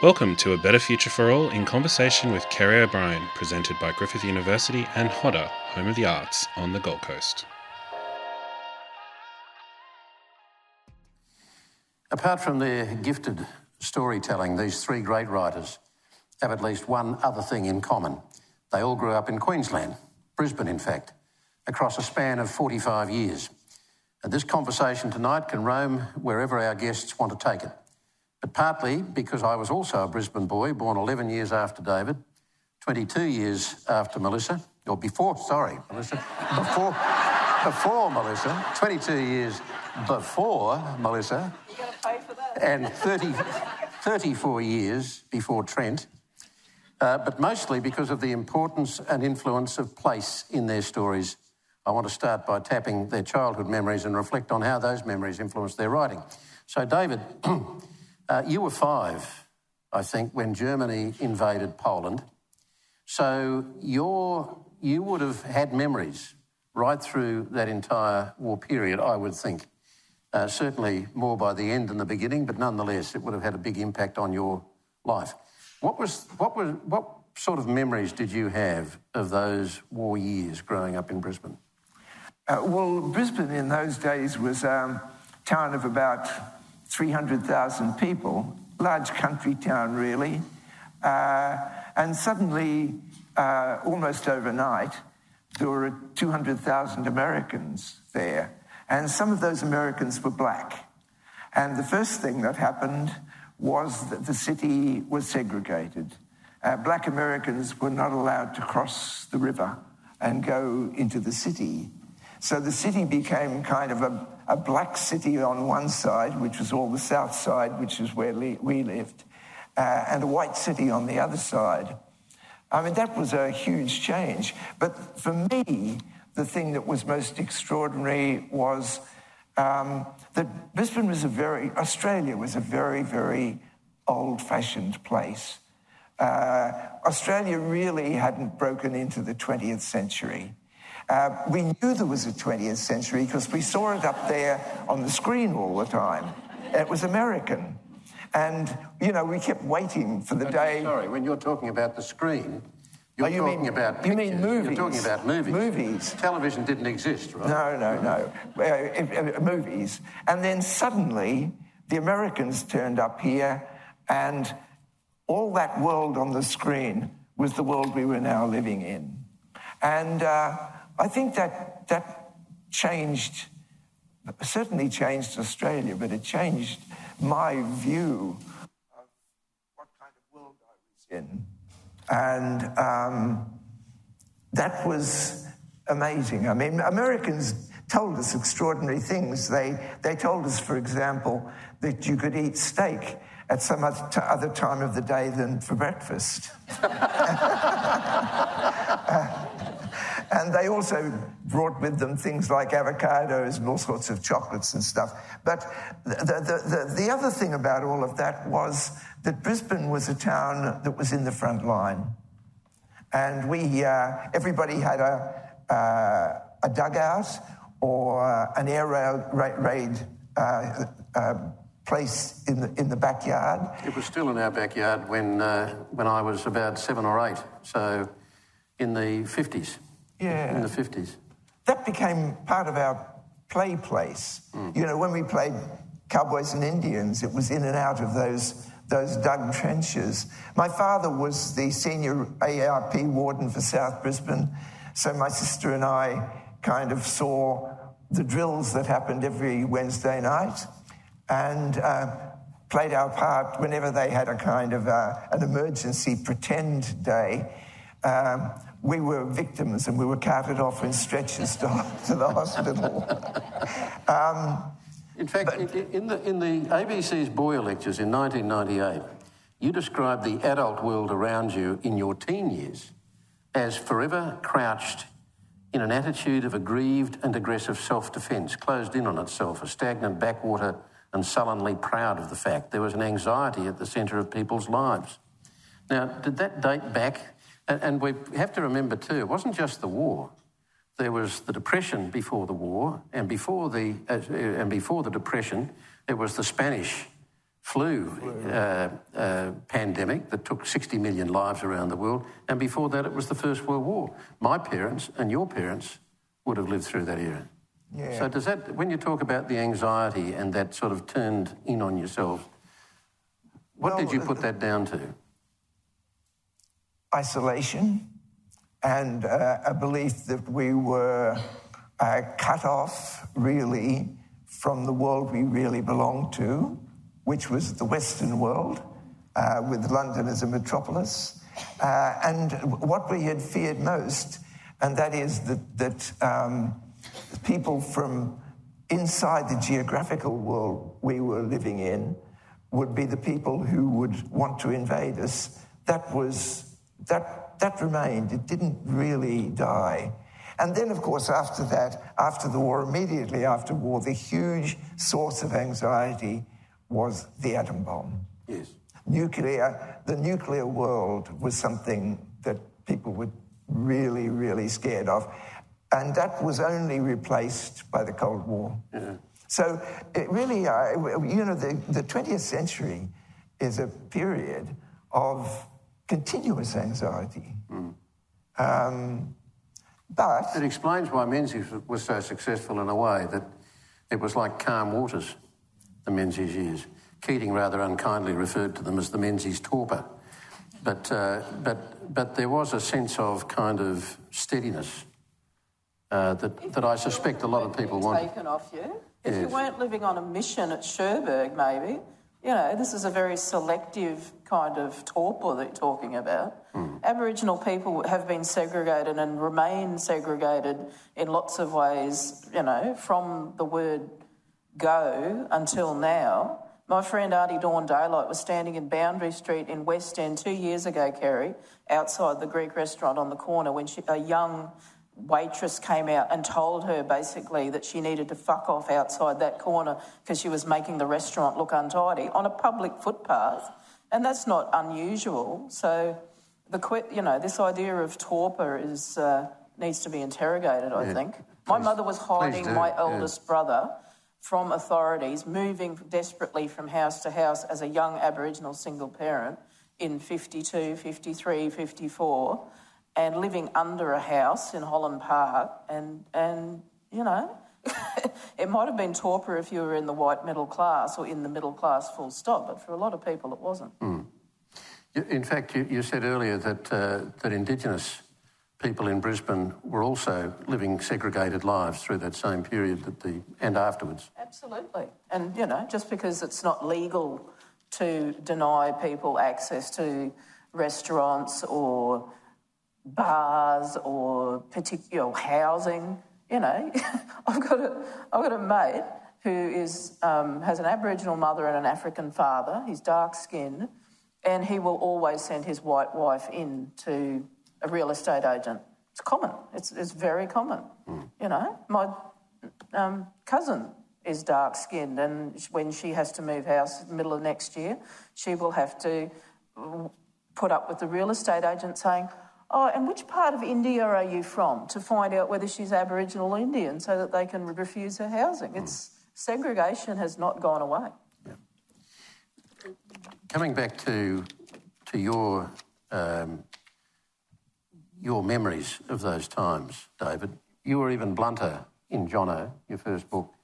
Welcome to A Better Future for All in conversation with Kerry O'Brien, presented by Griffith University and HOTA, Home of the Arts, on the Gold Coast. Apart from their gifted storytelling, these three great writers have at least one other thing in common. They all grew up in Queensland, Brisbane, in fact, across a span of 45 years. And this conversation tonight can roam wherever our guests want to take it. But partly because I was also a Brisbane boy, born 11 years after David, 22 years after Melissa, or before, sorry, Melissa, before, before Melissa, 22 years before Melissa, and 30, 34 years before Trent, uh, but mostly because of the importance and influence of place in their stories. I want to start by tapping their childhood memories and reflect on how those memories influenced their writing. So, David, uh, you were five, I think, when Germany invaded Poland. So, you you would have had memories right through that entire war period, I would think. Uh, certainly more by the end than the beginning, but nonetheless, it would have had a big impact on your life. What was what was what sort of memories did you have of those war years growing up in Brisbane? Uh, well, Brisbane in those days was a town of about 300,000 people, large country town, really. Uh, and suddenly, uh, almost overnight, there were 200,000 Americans there. And some of those Americans were black. And the first thing that happened was that the city was segregated. Uh, black Americans were not allowed to cross the river and go into the city. So the city became kind of a, a black city on one side, which was all the south side, which is where we lived, uh, and a white city on the other side. I mean, that was a huge change. But for me, the thing that was most extraordinary was um, that Brisbane was a very, Australia was a very, very old fashioned place. Uh, Australia really hadn't broken into the 20th century. Uh, we knew there was a 20th century because we saw it up there on the screen all the time. It was American. And, you know, we kept waiting for the day. Sorry, when you're talking about the screen, you're oh, you talking mean, about You mean movies? You're talking about movies. Movies. Television didn't exist, right? No, no, no. Uh, uh, movies. And then suddenly, the Americans turned up here, and all that world on the screen was the world we were now living in. And uh, I think that that changed, certainly changed Australia, but it changed my view of what kind of world I was in. And um, that was amazing. I mean, Americans told us extraordinary things. They, they told us, for example, that you could eat steak at some other time of the day than for breakfast. and they also brought with them things like avocados and all sorts of chocolates and stuff. But the, the, the, the other thing about all of that was that Brisbane was a town that was in the front line. And we, uh, everybody had a, uh, a dugout or an air raid uh, uh, place in the, in the backyard. It was still in our backyard when, uh, when I was about seven or eight, so in the 50s. Yeah. In the 50s. That became part of our play place. Mm. You know, when we played Cowboys and Indians, it was in and out of those those dug trenches. My father was the senior ARP warden for South Brisbane, so my sister and I kind of saw the drills that happened every Wednesday night and uh, played our part whenever they had a kind of uh, an emergency pretend day. Um, we were victims and we were carted off in stretchers to, to the hospital. um, in fact, but, in, the, in the ABC's Boyer lectures in 1998, you described the adult world around you in your teen years as forever crouched in an attitude of aggrieved and aggressive self defence, closed in on itself, a stagnant backwater, and sullenly proud of the fact there was an anxiety at the centre of people's lives. Now, did that date back? And we have to remember too, it wasn't just the war there was the depression before the war, and before the, uh, and before the depression, there was the Spanish flu, uh, uh, pandemic that took 60 million lives around the world. And before that, it was the First World War. My parents and your parents would have lived through that era. Yeah. So, does that, when you talk about the anxiety and that sort of turned in on yourselves, what Well, did you put that down to? Isolation and uh, a belief that we were uh, cut off really from the world we really belonged to, which was the Western world, uh, with London as a metropolis. Uh, and what we had feared most, and that is that, that um, people from inside the geographical world we were living in would be the people who would want to invade us. That was that that remained. It didn't really die. And then, of course, after that, after the war, immediately after war, the huge source of anxiety was the atom bomb. Yes. Nuclear, the nuclear world was something that people were really, really scared of. And that was only replaced by the Cold War. So it really, uh, you know, the, the 20th century is a period of continuous anxiety. Um, but It explains why Menzies was so successful in a way that it was like calm waters, the Menzies years. Keating rather unkindly referred to them as the Menzies torpor. But, uh, but, but there was a sense of kind of steadiness uh, that, that I suspect a lot of people want. taken off you. If you weren't living on a mission at Cherbourg, maybe, you know, this is a very selective kind of torpor that you're talking about. Hmm. Aboriginal people have been segregated and remain segregated in lots of ways, you know, from the word go until now. My friend Auntie Dawn Daylight was standing in Boundary Street in West End two years ago, Kerry, outside the Greek restaurant on the corner when she, a young waitress came out and told her basically that she needed to fuck off outside that corner because she was making the restaurant look untidy on a public footpath. And that's not unusual. So, the you know, this idea of torpor is, uh, needs to be interrogated, I think. My Please- mother was hiding my yeah. eldest brother from authorities, moving desperately from house to house as a young Aboriginal single parent in 52, 53, 54, and living under a house in Holland Park. And, and you know, it might have been torpor if you were in the white middle class or in the middle class full stop, but for a lot of people it wasn't. You- In fact, you, you said earlier that, uh, that Indigenous people in Brisbane were also living segregated lives through that same period that the, and afterwards. Absolutely. And, you know, just because it's not legal to deny people access to restaurants or bars or particular housing, you know, I've got a, I've got a mate who is, um, has an Aboriginal mother and an African father. He's dark skinned and he will always send his white wife in to a real estate agent. It's common. It's, it's very common. You know, my um, cousin is dark skinned, and when she has to move house in the middle of next year, she will have to mm, put up with the real estate agent saying, Oh, and which part of India are you from? to find out whether she's Aboriginal or Indian so that they can refuse her housing. It's segregation has not gone away. Coming back to, to your, um, your memories of those times, David, you were even blunter in Johnno, your first book,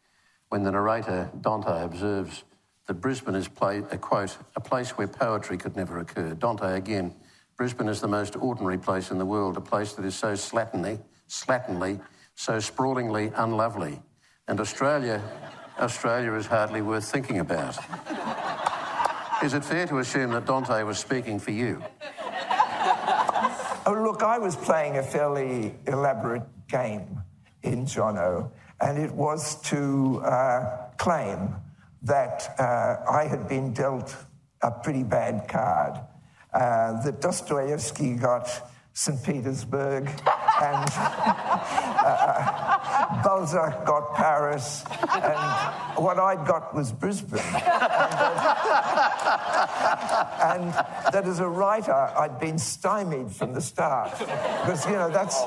when the narrator, Dante, observes that Brisbane is, play, a quote, a place where poetry could never occur. Dante again, Brisbane is the most ordinary place in the world, a place that is so slatternly, slatternly, so sprawlingly unlovely. And Australia, Australia is hardly worth thinking about. Is it fair to assume that Dante was speaking for you? Oh, look, I was playing a fairly elaborate game in Johnno, and it was to uh, claim that uh, I had been dealt a pretty bad card. Uh, that Dostoevsky got St. Petersburg and uh, Balzac got Paris, and what I'd got was Brisbane. and that as a writer, I'd been stymied from the start. Because, you know, that's.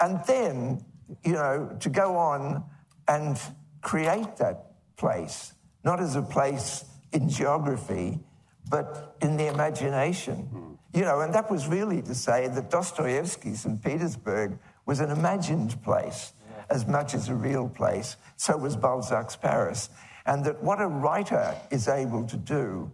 And then, you know, to go on and create that place, not as a place in geography, but in the imagination. Mm. You know, and that was really to say that Dostoevsky St. Petersburg was an imagined place yeah. as much as a real place. So was Balzac's Paris. And that what a writer is able to do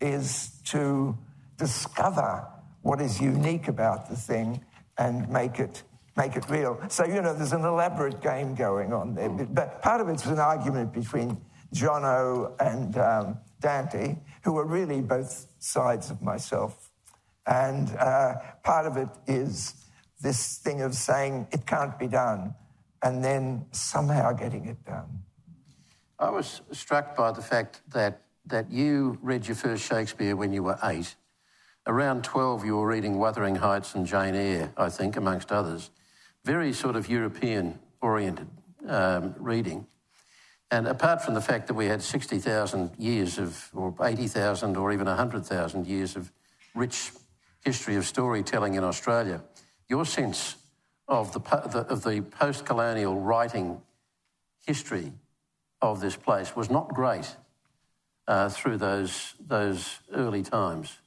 is to discover what is unique about the thing and make it make it real. So, you know, there's an elaborate game going on there. But part of it's an argument between Johnno and um, Dante, who are really both sides of myself. And uh, part of it is this thing of saying it can't be done and then somehow getting it done. I was struck by the fact that, that you read your first Shakespeare when you were eight. Around 12, you were reading Wuthering Heights and Jane Eyre, I think, amongst others. Very sort of European oriented um, reading. And apart from the fact that we had 60,000 years of, or 80,000 or even 100,000 years of rich history of storytelling in Australia, your sense of the, of the post colonial writing history of this place was not great uh, through those, those early times.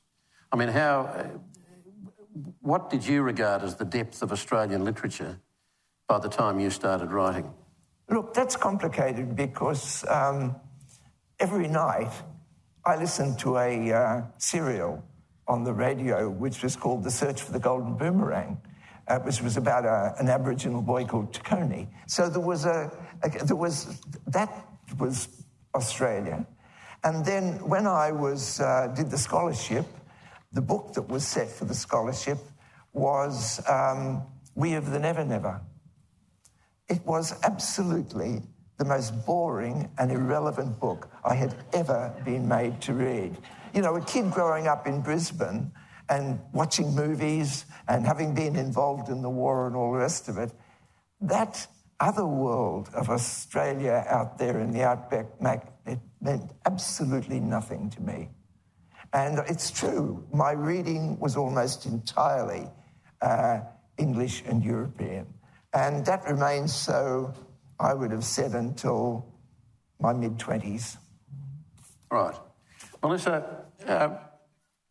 I mean, how, uh, what did you regard as the depth of Australian literature by the time you started writing? Look, that's complicated because um, every night I listened to a uh, serial on the radio which was called The Search for the Golden Boomerang, uh, which was about a, an Aboriginal boy called Takoni. So there was a, a, there was that was Australia, and then when I was uh, did the scholarship, the book that was set for the scholarship was um, We of the Never Never it was absolutely the most boring and irrelevant book I had ever been made to read. You know, a kid growing up in Brisbane and watching movies and having been involved in the war and all the rest of it, that other world of Australia out there in the outback, it meant absolutely nothing to me. And it's true, my reading was almost entirely uh, English and European. And that remains so, I would have said, until my mid 20s. Right. Melissa, uh,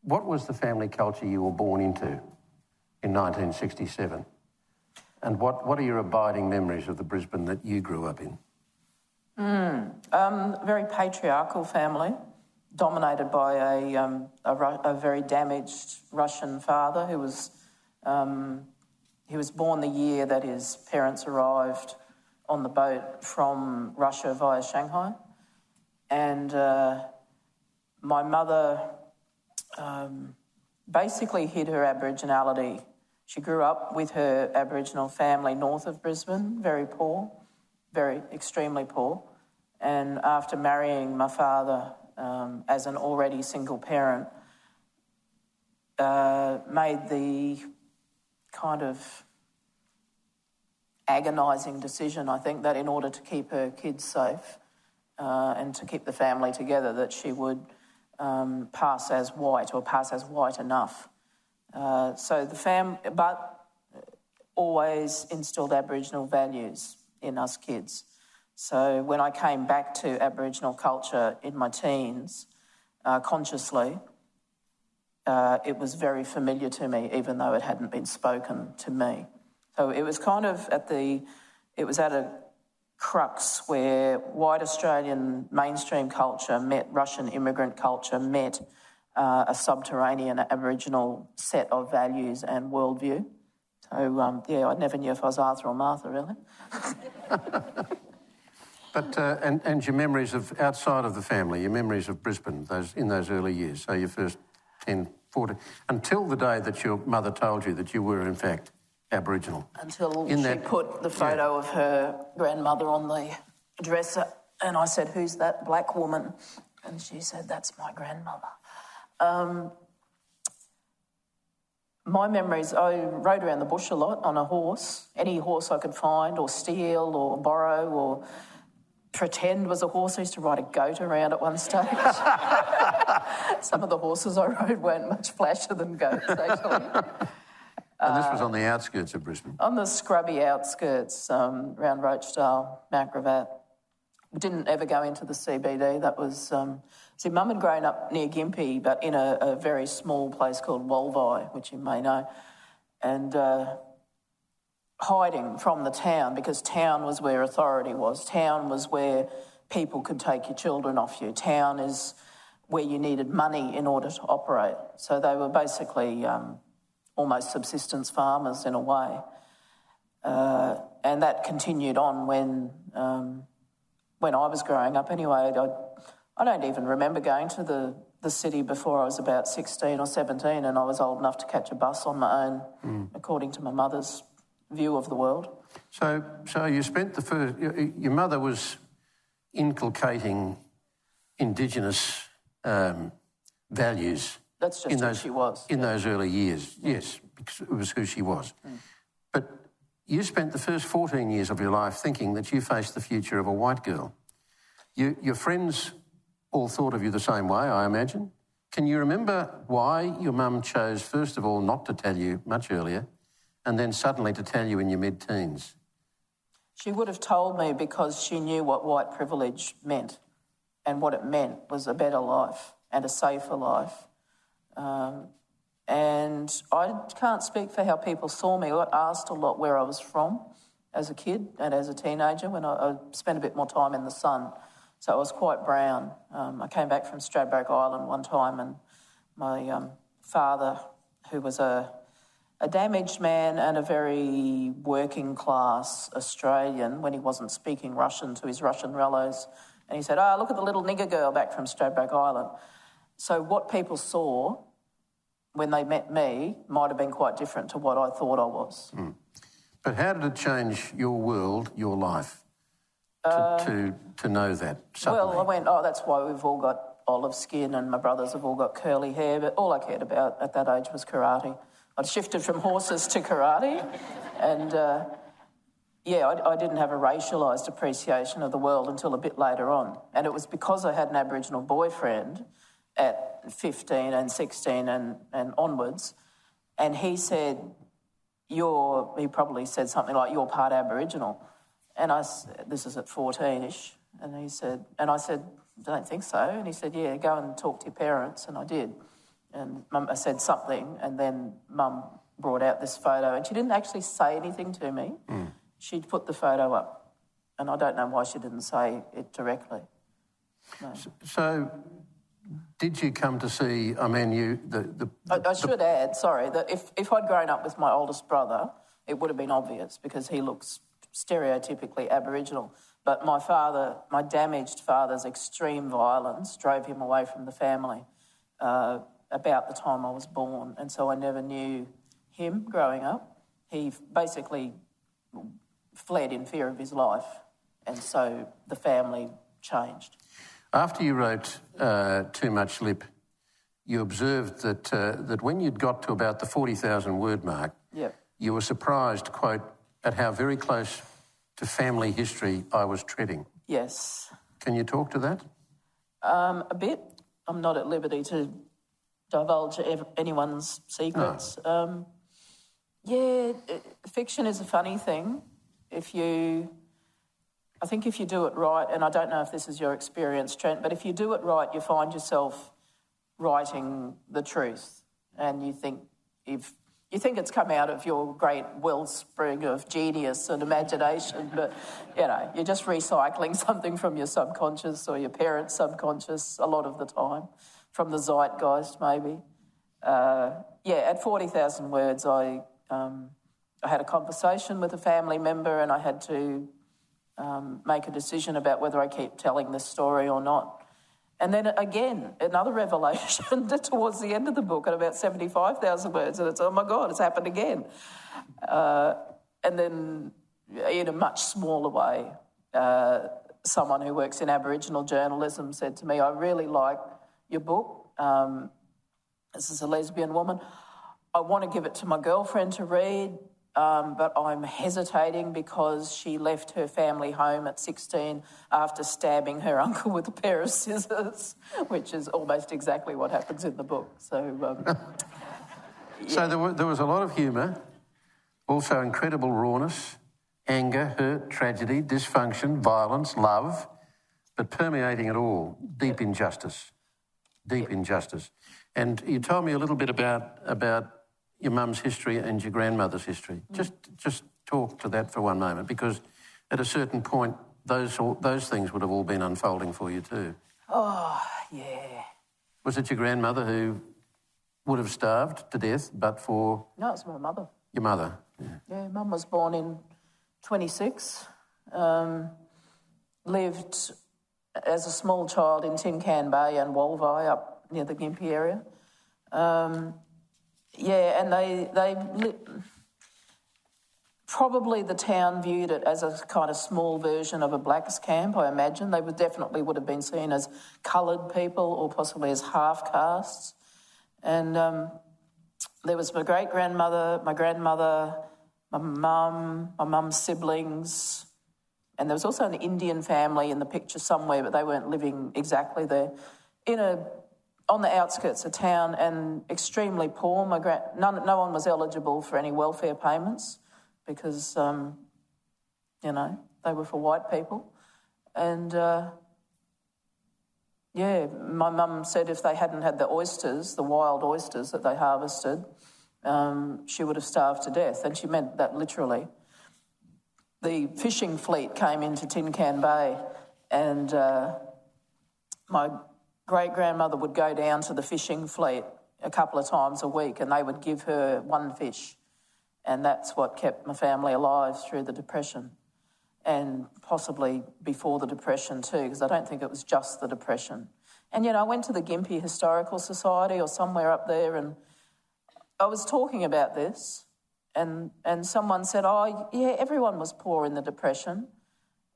what was the family culture you were born into in 1967? And what, what are your abiding memories of the Brisbane that you grew up in? Mm, um, very patriarchal family, dominated by a, um, a, a, very damaged Russian father who was um, he was born the year that his parents arrived on the boat from Russia via Shanghai. And uh, my mother um, basically hid her Aboriginality. She grew up with her Aboriginal family north of Brisbane, very poor, very extremely poor. And after marrying my father um, as an already single parent, uh, made the kind of agonising decision, I think, that in order to keep her kids safe uh, and to keep the family together, that she would um, pass as white or pass as white enough. Uh, so the fam, but always instilled Aboriginal values in us kids. So when I came back to Aboriginal culture in my teens, uh, consciously, uh, it was very familiar to me, even though it hadn't been spoken to me. So it was kind of at the, it was at a crux where white Australian mainstream culture met Russian immigrant culture, met uh, a subterranean Aboriginal set of values and worldview. So, um, yeah, I never knew if I was Arthur or Martha, really. but, uh, and, and your memories of outside of the family, your memories of Brisbane those, in those early years, so your first 10, 14, until the day that your mother told you that you were, in fact, Aboriginal. Until in she that, put the photo yeah. of her grandmother on the dresser, and I said, Who's that black woman? And she said, That's my grandmother. Um, my memories, I rode around the bush a lot on a horse, any horse I could find, or steal, or borrow, or pretend was a horse. I used to ride a goat around at one stage. Some of the horses I rode weren't much flashier than goats, actually. And this was on the outskirts of Brisbane? On the scrubby outskirts, um, around Rochedale, Mount Gravatt. didn't ever go into the CBD. That was, um, see, mum had grown up near Gympie, but in a, a very small place called Wolvi, which you may know. And uh, hiding from the town because town was where authority was. Town was where people could take your children off you. Town is where you needed money in order to operate. So they were basically um, almost subsistence farmers in a way. Uh, and that continued on when, um, when I was growing up anyway. I, I don't even remember going to the, the city before I was about 16 or 17 and I was old enough to catch a bus on my own, mm. according to my mother's view of the world. So, so you spent the first. Your mother was inculcating Indigenous um, values. That's just in who those, she was. In yeah. those early years, yes, because it was who she was. Mm. But you spent the first 14 years of your life thinking that you faced the future of a white girl. You, your friends all thought of you the same way, I imagine. Can you remember why your mum chose, first of all, not to tell you much earlier, and then suddenly to tell you in your mid teens? She would have told me because she knew what white privilege meant. And what it meant was a better life and a safer life. Um, and I can't speak for how people saw me. I got asked a lot where I was from as a kid and as a teenager when I, I spent a bit more time in the sun. So I was quite brown. Um, I came back from Stradbroke Island one time, and my um, father, who was a a damaged man and a very working class Australian when he wasn't speaking Russian to his Russian rellos. And he said, Oh, look at the little nigger girl back from Stradbroke Island. So, what people saw when they met me might have been quite different to what I thought I was. Mm. But how did it change your world, your life, to, uh, to, to, know that? Suddenly? Well, I went, Oh, that's why we've all got olive skin and my brothers have all got curly hair. But all I cared about at that age was karate. I'd shifted from horses to karate, and uh, yeah, I, I, didn't have a racialised appreciation of the world until a bit later on. And it was because I had an Aboriginal boyfriend at 15 and 16 and, and onwards, and he said, You're, he probably said something like, You're part Aboriginal. And I, this is at 14 ish, and he said, and I said, I don't think so. And he said, Yeah, go and talk to your parents, and I did and mum said something, and then mum brought out this photo, and she didn't actually say anything to me. Mm. She'd put the photo up, and I don't know why she didn't say it directly. No. So, did you come to see? I mean, you the. the, the I, I, should the... add, sorry, that if if I'd grown up with my oldest brother, it would have been obvious because he looks stereotypically Aboriginal. But my father, my damaged father's extreme violence drove him away from the family. Uh, about the time I was born, and so I never knew him growing up. He basically fled in fear of his life, and so the family changed. After you wrote uh, Too Much Lip, you observed that, uh, that when you'd got to about the 40,000 word mark, yep. you were surprised, quote, at how very close to family history I was treading. Yes. Can you talk to that? Um, a bit. I'm not at liberty to divulge anyone's secrets. No. Um, yeah, fiction is a funny thing. If you, I think if you do it right, and I don't know if this is your experience, Trent, but if you do it right, you find yourself writing the truth, and you think if you think it's come out of your great wellspring of genius and imagination, but you know, you're just recycling something from your subconscious or your parents' subconscious a lot of the time from the zeitgeist, maybe. Uh, yeah, at 40,000 words, I, um, I had a conversation with a family member and I had to um, make a decision about whether I keep telling this story or not. And then again, another revelation towards the end of the book at about 75,000 words, and it's, oh my God, it's happened again. Uh, and then, in a much smaller way, uh, someone who works in Aboriginal journalism said to me, I really like your book. Um, this is a lesbian woman. I want to give it to my girlfriend to read, um, but I'm hesitating because she left her family home at 16 after stabbing her uncle with a pair of scissors, which is almost exactly what happens in the book. So, um, yeah. so there, there was a lot of humour, also incredible rawness, anger, hurt, tragedy, dysfunction, violence, love but permeating it all, deep injustice, deep injustice. And you told me a little bit about about your mum's history and your grandmother's history. Mm. Just just talk to that for one moment, because at a certain point, those those things would have all been unfolding for you too. Oh, yeah. Was it your grandmother who would have starved to death, but for No, it's my mother. your mother? Yeah. Yeah, mum was born in 26, um, lived as a small child in Tin Can Bay and Wolvi up near the Gympie area. Um, yeah, and they, they li- probably the town viewed it as a kind of small version of a blacks camp, I imagine. They would definitely would have been seen as coloured people or possibly as half castes. And um, there was my great grandmother, my grandmother, my mum, my mum's siblings, and there was also an Indian family in the picture somewhere, but they weren't living exactly there. In a on the outskirts of town and extremely poor. My gra- none, no one was eligible for any welfare payments because, um, you know, they were for white people. And uh, yeah, my mum said if they hadn't had the oysters, the wild oysters that they harvested, um, she would have starved to death. And she meant that literally. The fishing fleet came into Tin Can Bay, and uh, my great grandmother would go down to the fishing fleet a couple of times a week, and they would give her one fish. And that's what kept my family alive through the Depression and possibly before the Depression too, because I don't think it was just the Depression. And you know, I went to the Gympie Historical Society or somewhere up there, and I was talking about this, and and someone said, "Oh, yeah, everyone was poor in the Depression,"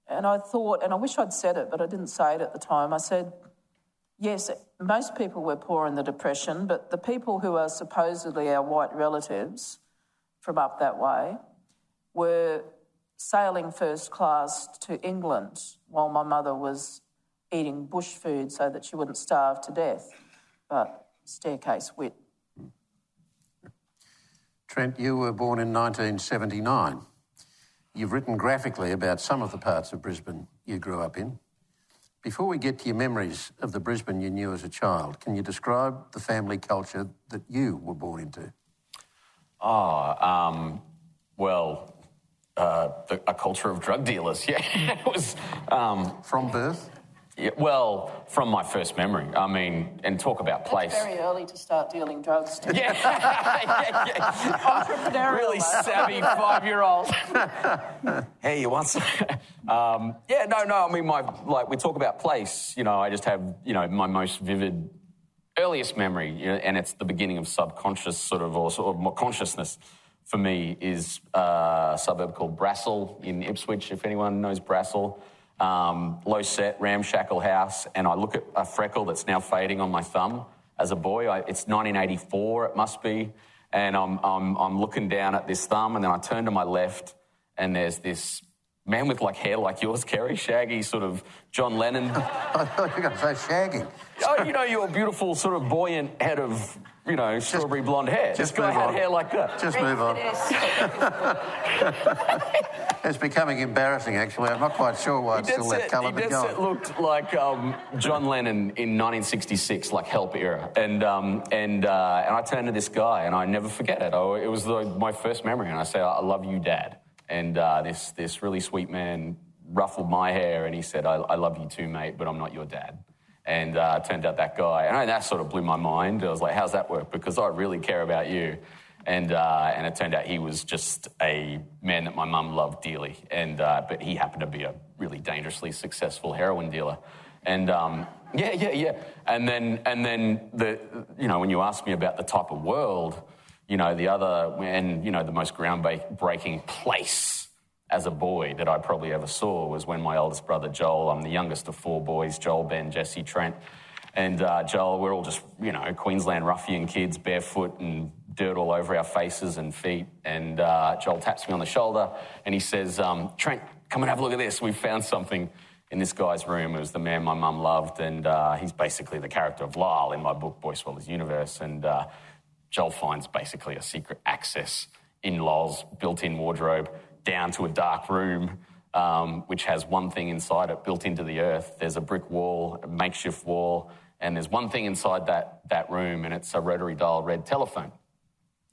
and I thought, and I wish I'd said it, but I didn't say it at the time. I said, "Yes, most people were poor in the Depression, but the people who are supposedly our white relatives from up that way were." sailing first class to England while my mother was eating bush food so that she wouldn't starve to death. But staircase wit. Trent, you were born in 1979. You've written graphically about some of the parts of Brisbane you grew up in. Before we get to your memories of the Brisbane you knew as a child, can you describe the family culture that you were born into? Oh, um, well, uh, the, a culture of drug dealers. Yeah, it was. Um, From birth? Yeah, well, from my first memory. I mean, and talk about place. It's very early to start dealing drugs. Too. yeah, yeah, yeah. Entrepreneurial. really savvy five-year-old. hey, you want some? um, yeah, no, no. I mean, my like we talk about place. You know, I just have you know my most vivid, earliest memory, you know, and it's the beginning of subconscious sort of or sort of consciousness. For me, is uh, a suburb called Brassall in Ipswich. If anyone knows Brassall, um, low set, ramshackle house, and I look at a freckle that's now fading on my thumb. As a boy, I, it's 1984. It must be and I'm, I'm, I'm looking down at this thumb, and then I turn to my left, and there's this man with like hair like yours, Kerry, shaggy, sort of John Lennon. I thought you were going to say shagging. oh, you know, your beautiful, sort of buoyant head of, you know, strawberry blonde hair. just this guy had on. hair like that. Just move on. It's becoming embarrassing, actually. I'm not quite sure why it's still that colour, but go looked like um, John Lennon in 1966, like Help era. And um, and uh, and I turned to this guy, and I never forget it. I, it was the, my first memory, and I say, "I love you, Dad." And uh, this this really sweet man ruffled my hair, and he said, I, "I love you too, mate, but I'm not your dad." And uh, turned out that guy, and that sort of blew my mind. I was like, "How's that work?" Because I really care about you. And, uh, and it turned out he was just a man that my mum loved dearly. And, uh, but he happened to be a really dangerously successful heroin dealer. And um, yeah, yeah, yeah. And then, and then the, you know, when you ask me about the type of world, you know, the other, and, you know, the most groundbreaking place as a boy that I probably ever saw was when my oldest brother Joel, I'm the youngest of four boys, Joel, Ben, Jesse, Trent, and uh, Joel, we're all just, you know, Queensland ruffian kids, barefoot and dirt all over our faces and feet. And uh, Joel taps me on the shoulder and he says, um, Trent, come and have a look at this. We found something in this guy's room. It was the man my mum loved, and uh, he's basically the character of Lyle in my book, Boy Swallows Universe. And uh, Joel finds basically a secret access in Lyle's built in wardrobe down to a dark room um, which has one thing inside it built into the earth. There's a brick wall, a makeshift wall, and there's one thing inside that, that room, and it's a rotary dial red telephone.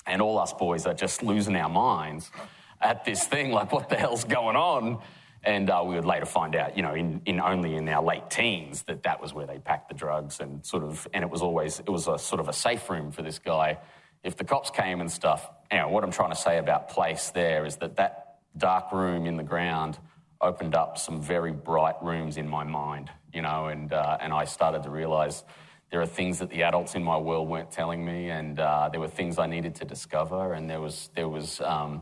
And all us boys are just losing our minds at this thing, like, what the hell's going on? And uh, we would later find out, you know, in, in only in our late teens, that that was where they packed the drugs and sort of, and it was always, it was a sort of a safe room for this guy. If the cops came and stuff, you know, what I'm trying to say about place there is that that dark room in the ground opened up some very bright rooms in my mind, you know, and, uh, and I started to realize there are things that the adults in my world weren't telling me, and uh, there were things I needed to discover, and there was, there was, um,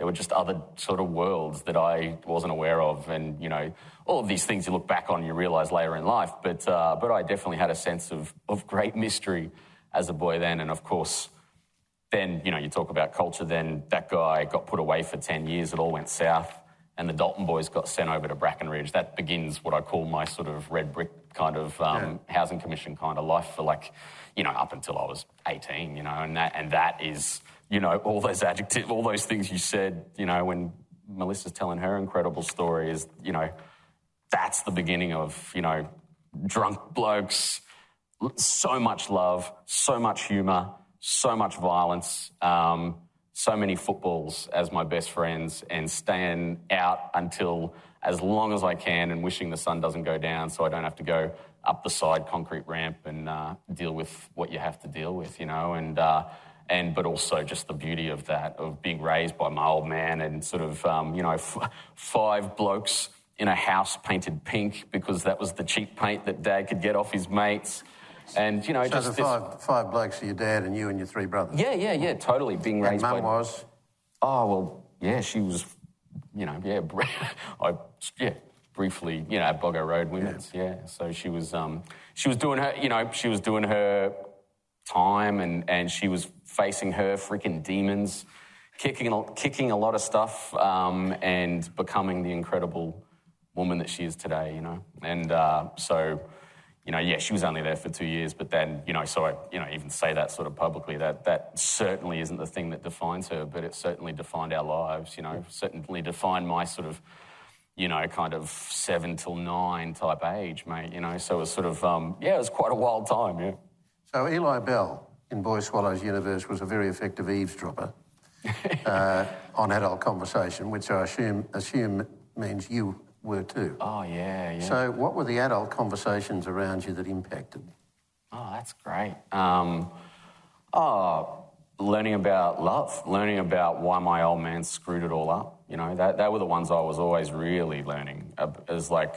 there were just other sort of worlds that I wasn't aware of, and you know, all of these things you look back on, you realise later in life. But uh, but I definitely had a sense of of great mystery as a boy then, and of course, then you know, you talk about culture. Then that guy got put away for ten years. It all went south, and the Dalton boys got sent over to Bracken Ridge. That begins what I call my sort of red brick kind of um, yeah. housing commission kind of life for like, you know, up until I was eighteen. You know, and that and that is you know, all those adjectives, all those things you said, you know, when Melissa's telling her incredible story is, you know, that's the beginning of, you know, drunk blokes, so much love, so much humour, so much violence, um, so many footballs as my best friends, and staying out until as long as I can and wishing the sun doesn't go down so I don't have to go up the side concrete ramp and uh, deal with what you have to deal with, you know, and, uh, and but also just the beauty of that of being raised by my old man and sort of um, you know f- five blokes in a house painted pink because that was the cheap paint that dad could get off his mates. And you know so just the five, five blokes are your dad and you and your three brothers? Yeah yeah yeah totally. Being raised and mum by was? Oh well yeah she was you know yeah I yeah briefly you know at Boggo Road Women's yeah. yeah. So she was um, she was doing her you know she was doing her time and and she was facing her freaking demons, kicking, kicking a lot of stuff, um, and becoming the incredible woman that she is today, you know. And uh, so, you know, yeah, she was only there for two years, but then, you know, so I, you know, even say that sort of publicly, that that certainly isn't the thing that defines her, but it certainly defined our lives, you know, certainly defined my sort of, you know, kind of seven till nine type age, mate, you know. So it was sort of, um, yeah, it was quite a wild time, yeah. So Eli Bell, in Boy Swallows Universe was a very effective eavesdropper uh, on adult conversation, which I assume assume means you were too. Oh yeah, yeah. So, what were the adult conversations around you that impacted? Oh, that's great. Um, oh, learning about love, learning about why my old man screwed it all up. You know, that, that were the ones I was always really learning. As like,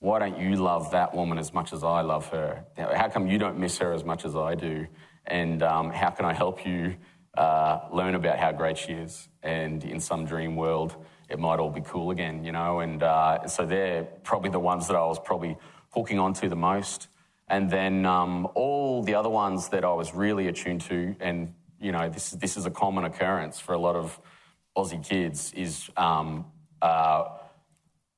why don't you love that woman as much as I love her? How come you don't miss her as much as I do? And um, how can I help you uh, learn about how great she is? And in some dream world, it might all be cool again, you know? And uh, so they're probably the ones that I was probably hooking onto the most. And then um, all the other ones that I was really attuned to, and you know, this this is a common occurrence for a lot of Aussie kids, is um, uh,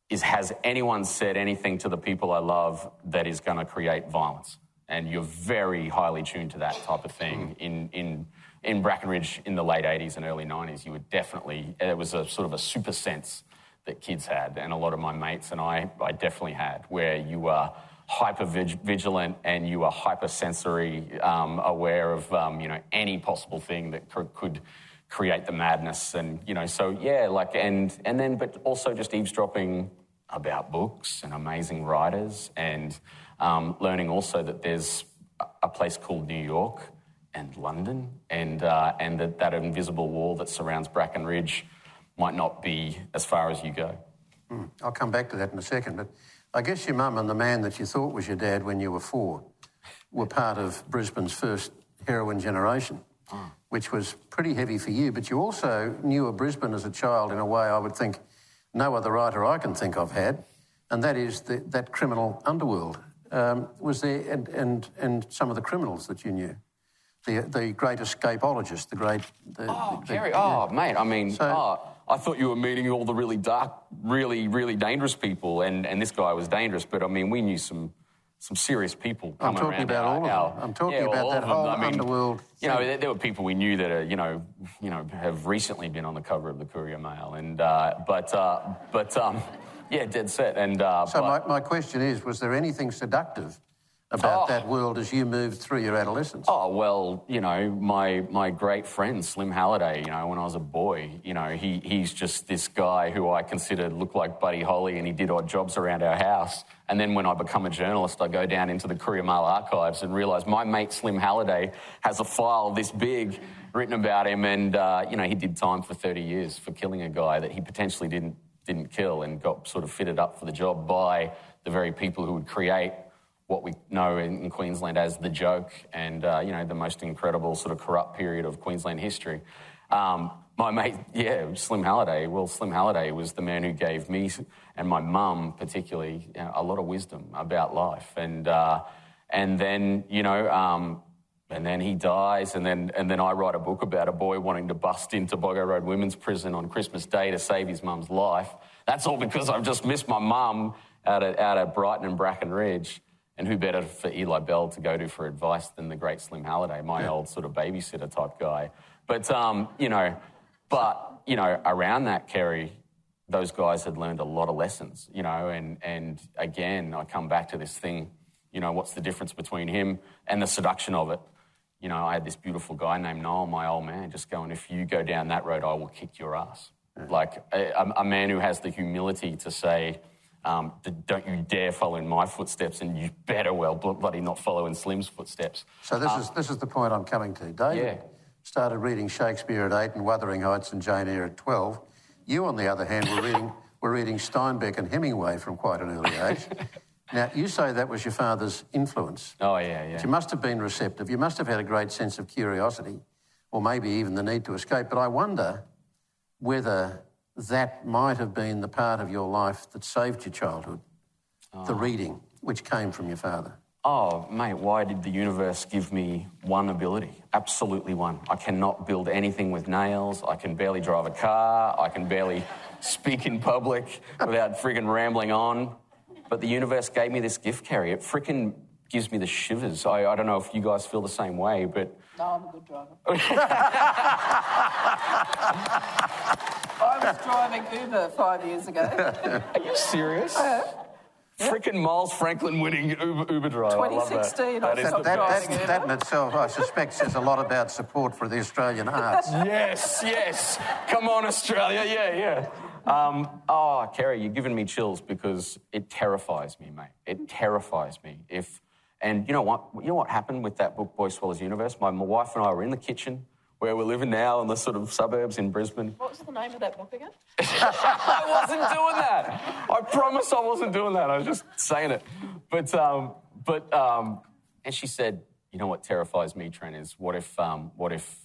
is has anyone said anything to the people I love that is going to create violence? And you're very highly tuned to that type of thing. In, in, in Bracken Ridge in the late 80s and early 90s, you were definitely, it was a sort of a super sense that kids had, and a lot of my mates and I, I definitely had, where you were hyper vigilant and you were hypersensory, um, aware of um, you know any possible thing that could, could create the madness, and you know so yeah, like and and then but also just eavesdropping about books and amazing writers and um, learning also that there's a place called New York and London, and, uh, and that that invisible wall that surrounds Bracken Ridge might not be as far as you go. Mm, I'll come back to that in a second, but I guess your mum and the man that you thought was your dad when you were four were part of Brisbane's first heroin generation, oh. which was pretty heavy for you, but you also knew of Brisbane as a child in a way I would think no other writer I can think of had, and that is the, that criminal underworld um, was there, and, and, and some of the criminals that you knew. The, the great escapologist, the great. The, oh, the, Kerry. oh, mate. I mean, so, oh, I thought you were meeting all the really dark, really, really dangerous people, and, and this guy was dangerous. But I mean, we knew some some serious people I'm talking about our, all of our- them. I'm talking yeah, about all that whole I mean, underworld You know, there, there were people we knew that are, you know, you know, have recently been on the cover of the Courier Mail, and uh, but uh, but um, yeah, dead set. And uh, So my, my question is, was there anything seductive about Oh. that world as you moved through your adolescence? Oh well, you know, my my great friend Slim Halliday. You know, when I was a boy, you know, he he's just this guy who I considered looked like Buddy Holly, and he did odd jobs around our house. And then when I become a journalist, I go down into the Courier Mail archives and realise my mate Slim Halliday has a file this big written about him, and uh, you know, he did time for 30 years for killing a guy that he potentially didn't didn't kill, and got sort of fitted up for the job by the very people who would create what we know in, Queensland as the joke and, uh, you know, the most incredible sort of corrupt period of Queensland history. Um, my mate, yeah, Slim Halliday. Well, Slim Halliday was the man who gave me and my mum, particularly, you know, a lot of wisdom about life. And, uh, and then, you know, um, and then he dies, and then, and then I write a book about a boy wanting to bust into Boggo Road Women's Prison on Christmas Day to save his mum's life. That's all because I've just missed my mum out at, out at Brighton and Bracken Ridge. And who better for Eli Bell to go to for advice than the great Slim Halliday, my old sort of babysitter type guy. But, um, you know, but, you know, around that, Kerry, those guys had learned a lot of lessons, you know, and, and again, I come back to this thing, you know, what's the difference between him and the seduction of it? You know, I had this beautiful guy named Noel, my old man, just going, if you go down that road, I will kick your ass. Like a, a man who has the humility to say, um, don't you dare follow in my footsteps, and you better well bl- bloody not follow in Slim's footsteps. So this is this is the point I'm coming to. David Yeah. started reading Shakespeare at eight and Wuthering Heights and Jane Eyre at twelve. You, on the other hand, were reading were reading Steinbeck and Hemingway from quite an early age. now you say that was your father's influence. Oh, yeah, yeah. But you must have been receptive. You must have had a great sense of curiosity, or maybe even the need to escape. But I wonder whether that might have been the part of your life that saved your childhood, the oh. reading, which came from your father. Oh, mate, why did the universe give me one ability? Absolutely one. I cannot build anything with nails. I can barely drive a car. I can barely speak in public without friggin' rambling on. But the universe gave me this gift, Kerry. It frickin' gives me the shivers. I, I don't know if you guys feel the same way, but No, I'm a good driver. I was driving Uber five years ago. are you serious? Uh-huh. Frickin' Miles Franklin winning Uber, Uber driver. I love that. 2016, That I is stopped the That, that, that in itself, I suspect, says a lot about support for the Australian arts. Yes, yes. Come on, Australia. Yeah, yeah. Um, oh, Kerry, you're giving me chills because it terrifies me, mate. It terrifies me. If and you know what? You know what happened with that book, Boy Swallows Universe? My, my wife and I were in the kitchen where we're living now in the sort of suburbs in Brisbane. What was the name of that book again? I wasn't doing that. I promise I wasn't doing that. I was just saying it. But, um, but, um, and she said, you know what terrifies me, Trent, is what if, um, what if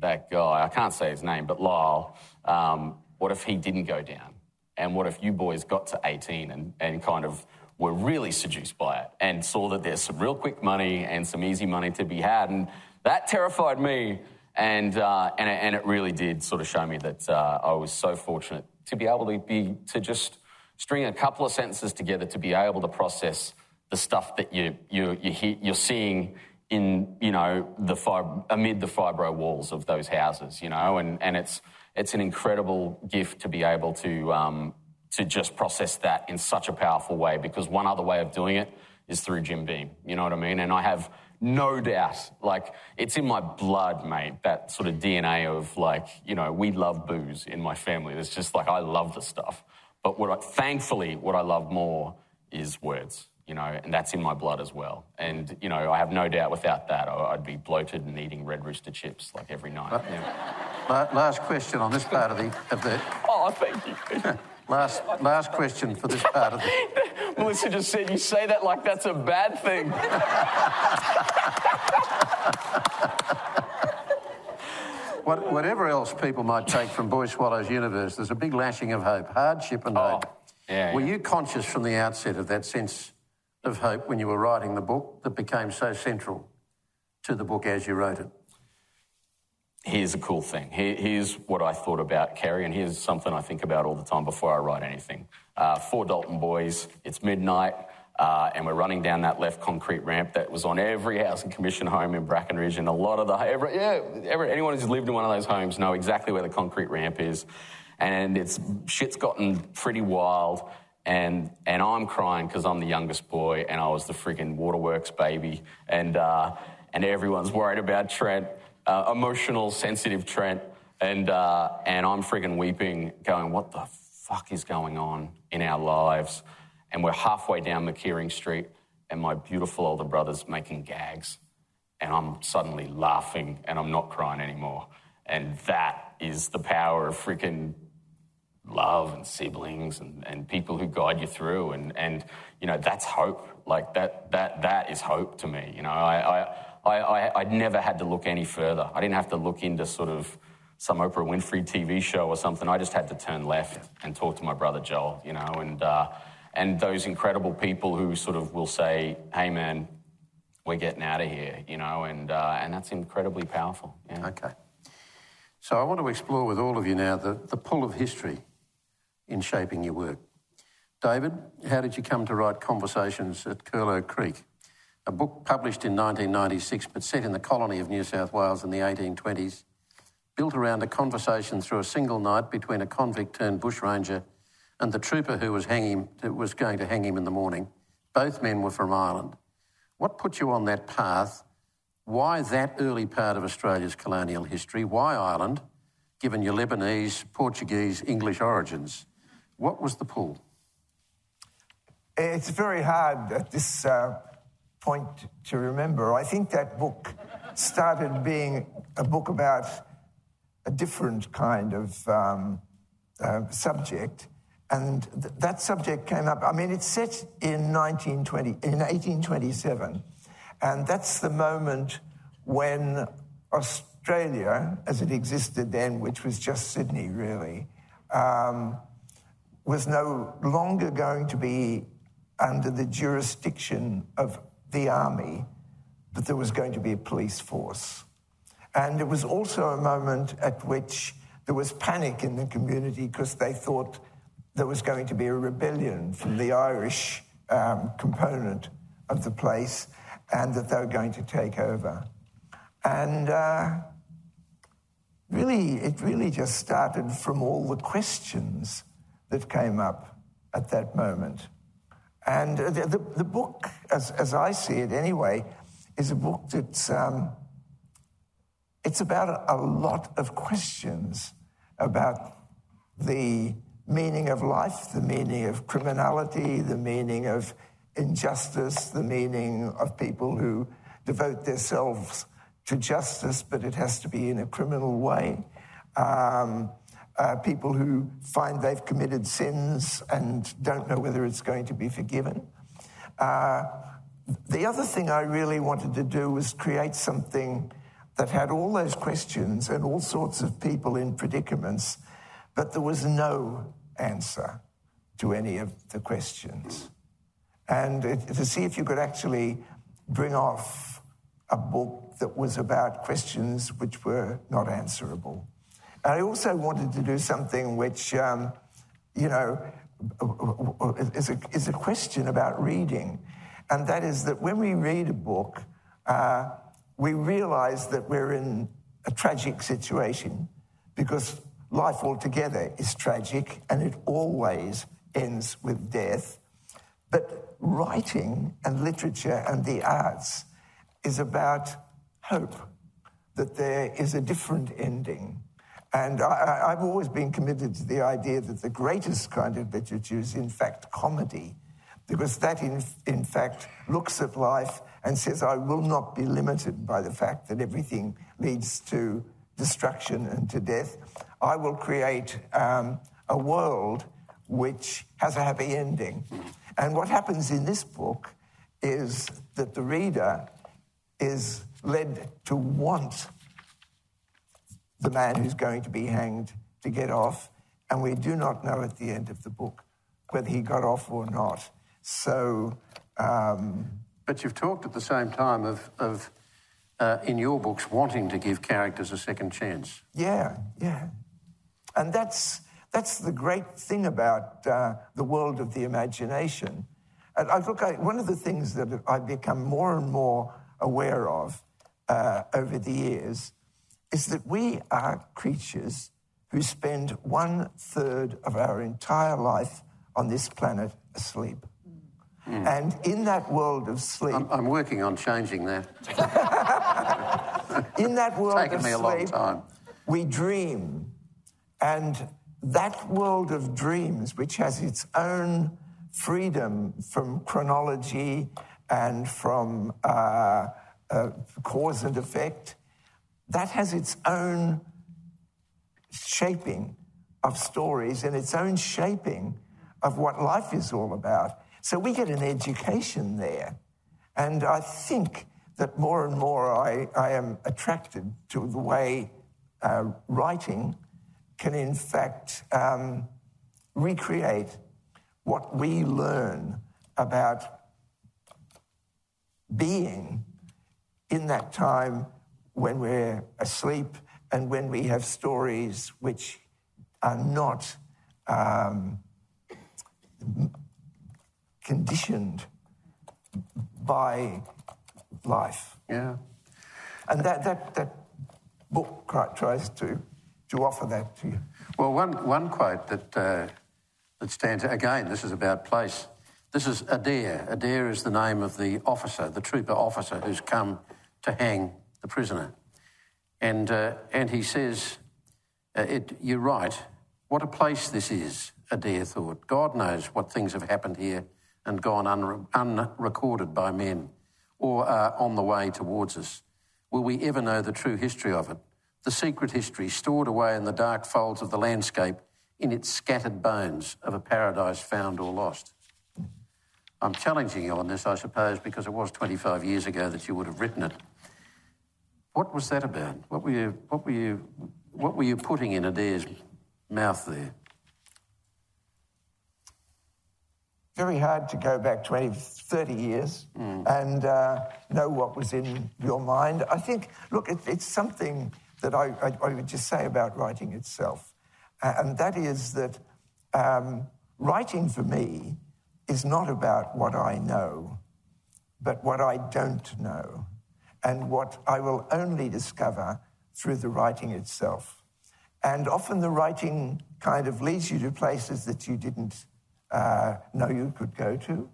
that guy, I can't say his name, but Lyle, um, what if he didn't go down? And what if you boys got to 18 and, and kind of were really seduced by it and saw that there's some real quick money and some easy money to be had? And that terrified me. And, uh, and, and it really did sort of show me that uh, I was so fortunate to be able to be, to just string a couple of sentences together to be able to process the stuff that you, you, you hear, you're seeing in, you know, the fib- amid the fibro walls of those houses, you know, and, and it's, it's an incredible gift to be able to, um, to just process that in such a powerful way because one other way of doing it is through Jim Beam, you know what I mean? And I have no doubt, like, it's in my blood, mate, that sort of DNA of, like, you know, we love booze in my family. It's just like, I love the stuff. But what I, thankfully, what I love more is words, you know, and that's in my blood as well. And, you know, I have no doubt without that, I'd be bloated and eating red rooster chips, like, every night. Yeah. Last question on this part of the, of the Oh, thank you. last, last question for this part of the. Melissa just said, you say that like that's a bad thing. What, whatever else people might take from Boy Swallows Universe, there's a big lashing of hope, hardship and oh, hope. yeah, were yeah. you conscious from the outset of that sense of hope when you were writing the book that became so central to the book as you wrote it? Here's a cool thing. Here, here's what I thought about Kerry, and here's something I think about all the time before I write anything. Uh, four Dalton boys, it's midnight. Uh, and we're running down that left concrete ramp that was on every house and commission home in Bracken Ridge, and a lot of the every, yeah, every, anyone who's lived in one of those homes know exactly where the concrete ramp is, and it's shit's gotten pretty wild, and and I'm crying because I'm the youngest boy, and I was the freaking waterworks baby, and uh, and everyone's worried about Trent, uh, emotional, sensitive Trent, and uh, and I'm freaking weeping, going, what the fuck is going on in our lives? and we're halfway down McKeering Street, and my beautiful older brother's making gags, and I'm suddenly laughing, and I'm not crying anymore. And that is the power of freaking love and siblings and, and people who guide you through, and, and you know that's hope. Like that that that is hope to me. You know, I I I, I never had to look any further. I didn't have to look into sort of some Oprah Winfrey TV show or something. I just had to turn left and talk to my brother Joel, you know, and uh, and those incredible people who sort of will say, "Hey, man, we're getting out of here," you know, and uh, and that's incredibly powerful. Yeah. Okay. So I want to explore with all of you now the, the pull of history in shaping your work. David, how did you come to write Conversations at Curlow Creek, a book published in 1996 but set in the colony of New South Wales in the 1820s, built around a conversation through a single night between a convict turned bushranger and the trooper who was, who was going to hang him in the morning. Both men were from Ireland. What put you on that path? Why that early part of Australia's colonial history? Why Ireland, given your Lebanese, Portuguese, English origins? What was the pull? It's very hard at this uh, point to remember. I think that book started being a book about a different kind of um, uh, subject. And th- that subject came up. I mean, it's set in 1920, in 1827, and that's the moment when Australia, as it existed then, which was just Sydney really, um, was no longer going to be under the jurisdiction of the army, but there was going to be a police force. And it was also a moment at which there was panic in the community because they thought there was going to be a rebellion from the Irish um, component of the place and that they were going to take over. And uh, really, it really just started from all the questions that came up at that moment. And the, the, the book, as, as I see it anyway, is a book that's um, it's about a, lot of questions about the meaning of life, the meaning of criminality, the meaning of injustice, the meaning of people who devote themselves to justice, but it has to be in a criminal way. Um, uh, people who find they've committed sins and don't know whether it's going to be forgiven. Uh, the other thing I really wanted to do was create something that had all those questions and all sorts of people in predicaments but there was no answer to any of the questions. And it, to see if you could actually bring off a book that was about questions which were not answerable. I also wanted to do something which, um, you know, is a, is a question about reading. And that is that when we read a book, uh, we realize that we're in a tragic situation because life altogether is tragic and it always ends with death. But writing and literature and the arts is about hope, that there is a different ending. And I, have always been committed to the idea that the greatest kind of literature is, in fact, comedy, because that, in, in fact, looks at life and says, I will not be limited by the fact that everything leads to destruction and to death. I will create um, a world which has a happy ending. And what happens in this book is that the reader is led to want the man who's going to be hanged to get off, and we do not know at the end of the book whether he got off or not. So. Um, but you've talked at the same time of, of uh, in your books wanting to give characters a second chance. Yeah, yeah. And that's, that's the great thing about uh, the world of the imagination. and I look, I, one of the things that I've become more and more aware of uh, over the years is that we are creatures who spend one third of our entire life on this planet asleep. And in that world of sleep, I'm, I'm working on changing that. in that world Taken of me a long sleep, time. we dream. And that world of dreams, which has its own freedom from chronology and from uh, uh, cause and effect, that has its own shaping of stories and its own shaping of what life is all about. So we get an education there. And I think that more and more I, I am attracted to the way uh, writing can, in fact, um, recreate what we learn about being in that time when we're asleep and when we have stories which are not um, conditioned by life. Yeah. And that, that, that book tries to, to offer that to you. Well, one, one quote that, uh, that stands again, this is about place. This is Adair. Adair is the name of the officer, the trooper officer who's come to hang the prisoner. And, uh, and he says, uh, it, You're right. What a place this is, Adair thought. God knows what things have happened here and gone unre- unrecorded by men or are on the way towards us. Will we ever know the true history of it? The secret history stored away in the dark folds of the landscape in its scattered bones of a paradise found or lost. I'm challenging you on this, I suppose, because it was 25 years ago that you would have written it. What was that about? What were you, what were you, what were you putting in Adair's mouth there? Very hard to go back 20, 30 years and uh, know what was in your mind. I think, look, it, it's something that I, I, I would just say about writing itself, uh, and that is that um, writing for me is not about what I know, but what I don't know, and what I will only discover through the writing itself. And often the writing kind of leads you to places that you didn't uh, know you could go to.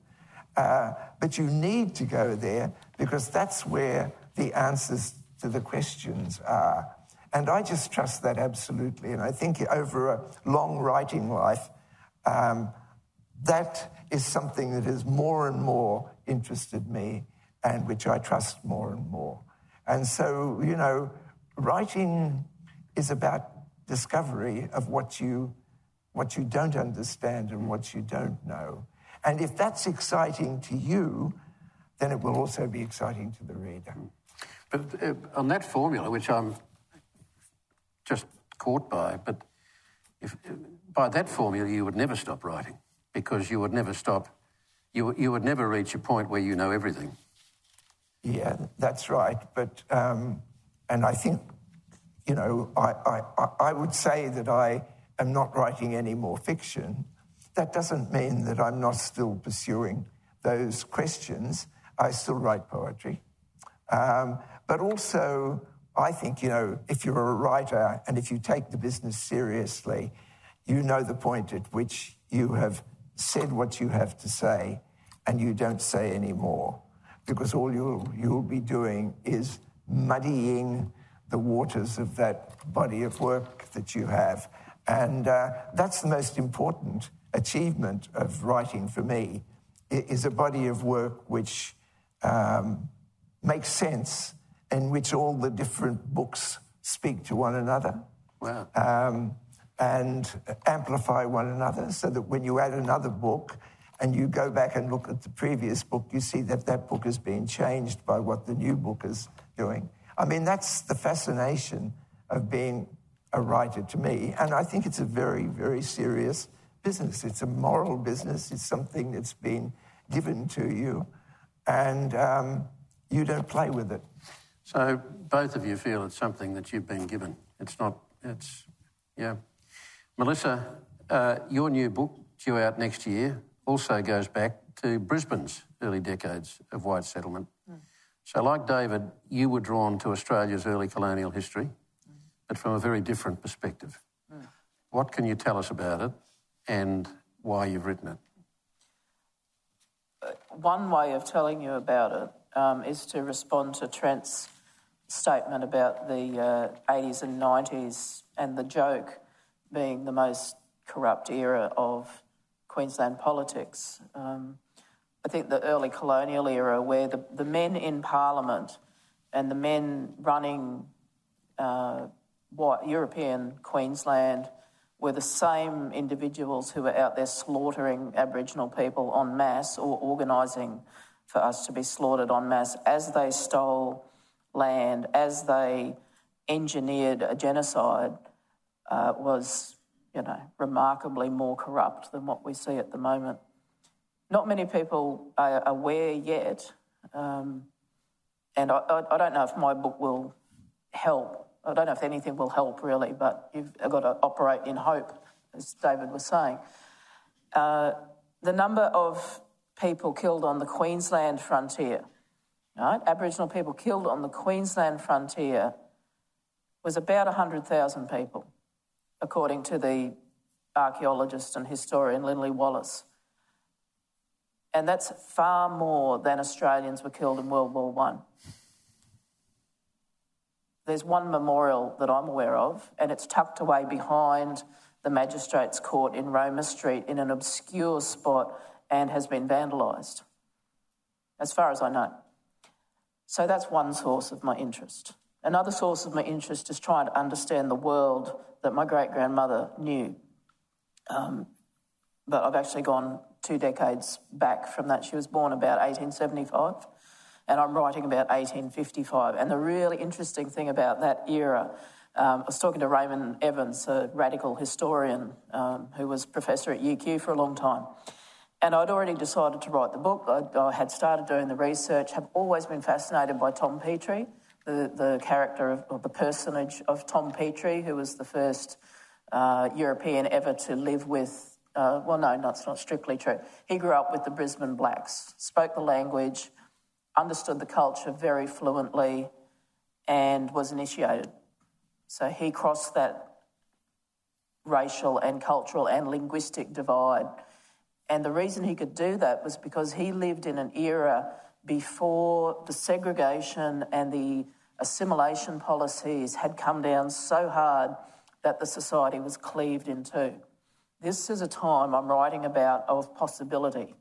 Uh, but you need to go there because that's where the answers to the questions are. And I just trust that absolutely. And I think over a long writing life, um, that is something that has more and more interested me and which I trust more and more. And so, you know, writing is about discovery of what you, what you don't understand and what you don't know. And if that's exciting to you, then it will also be exciting to the reader. But uh, on that formula, which I'm just caught by, but if, by that formula, you would never stop writing because you would never stop, you, you would never reach a point where you know everything. Yeah, that's right. But, um, and I think, you know, I, I, I- would say that I am not writing any more fiction. That doesn't mean that I'm not still pursuing those questions. I still write poetry. Um, but also, I think, you know, if you're a writer and if you take the business seriously, you know the point at which you have said what you have to say and you don't say any more. Because all you'll, you'll be doing is muddying the waters of that body of work that you have. And uh, that's the most important achievement of writing for me, is a body of work which um, makes sense in which all the different books speak to one another Wow. um, and amplify one another so that when you add another book and you go back and look at the previous book, you see that that book has been changed by what the new book is doing. I mean, that's the fascination of being a writer to me. And I think it's a very, very serious business. It's a moral business, it's something that's been given to you, and um, you don't play with it. So both of you feel it's something that you've been given. It's not, it's, yeah. Melissa, uh, your new book, due out next year, also goes back to Brisbane's early decades of white settlement. So, like David, you were drawn to Australia's early colonial history, but from a very different perspective. What can you tell us about it and why you've written it? One way of telling you about it um, is to respond to Trent's statement about the uh, 80s and 90s and the joke being the most corrupt era of Queensland politics. Um, I think the early colonial era, where the, the men in Parliament and the men running uh, what European Queensland were the same individuals who were out there slaughtering Aboriginal people en masse or organising for us to be slaughtered en masse as they stole land, as they engineered a genocide, uh, was, you know, remarkably more corrupt than what we see at the moment. Not many people are aware yet, um, and I, I, don't know if my book will help I don't know if anything will help really, but you've got to operate in hope, as David was saying. Uh, the number of people killed on the Queensland frontier, right? Aboriginal people killed on the Queensland frontier was about 100,000 people, according to the archaeologist and historian Lynley Wallis. And that's far more than Australians were killed in World War One. There's one memorial that I'm aware of, and it's tucked away behind the Magistrates Court in Roma Street in an obscure spot and has been vandalised, as far as I know. So that's one source of my interest. Another source of my interest is trying to understand the world that my great grandmother knew. Um, but I've actually gone two decades back from that. She was born about 1875 and I'm writing about 1855. And the really interesting thing about that era, um, I was talking to Raymond Evans, a radical historian um, who was professor at UQ for a long time. And I'd already decided to write the book. I, I, had started doing the research, have always been fascinated by Tom Petrie, the, the character of, or the personage of Tom Petrie, who was the first uh, European ever to live with, uh, well, no, that's not strictly true. He grew up with the Brisbane Blacks, spoke the language, understood the culture very fluently, and was initiated. So he crossed that racial and cultural and linguistic divide. And the reason he could do that was because he lived in an era before the segregation and the assimilation policies had come down so hard that the society was cleaved in two. This is a time I'm writing about of possibility,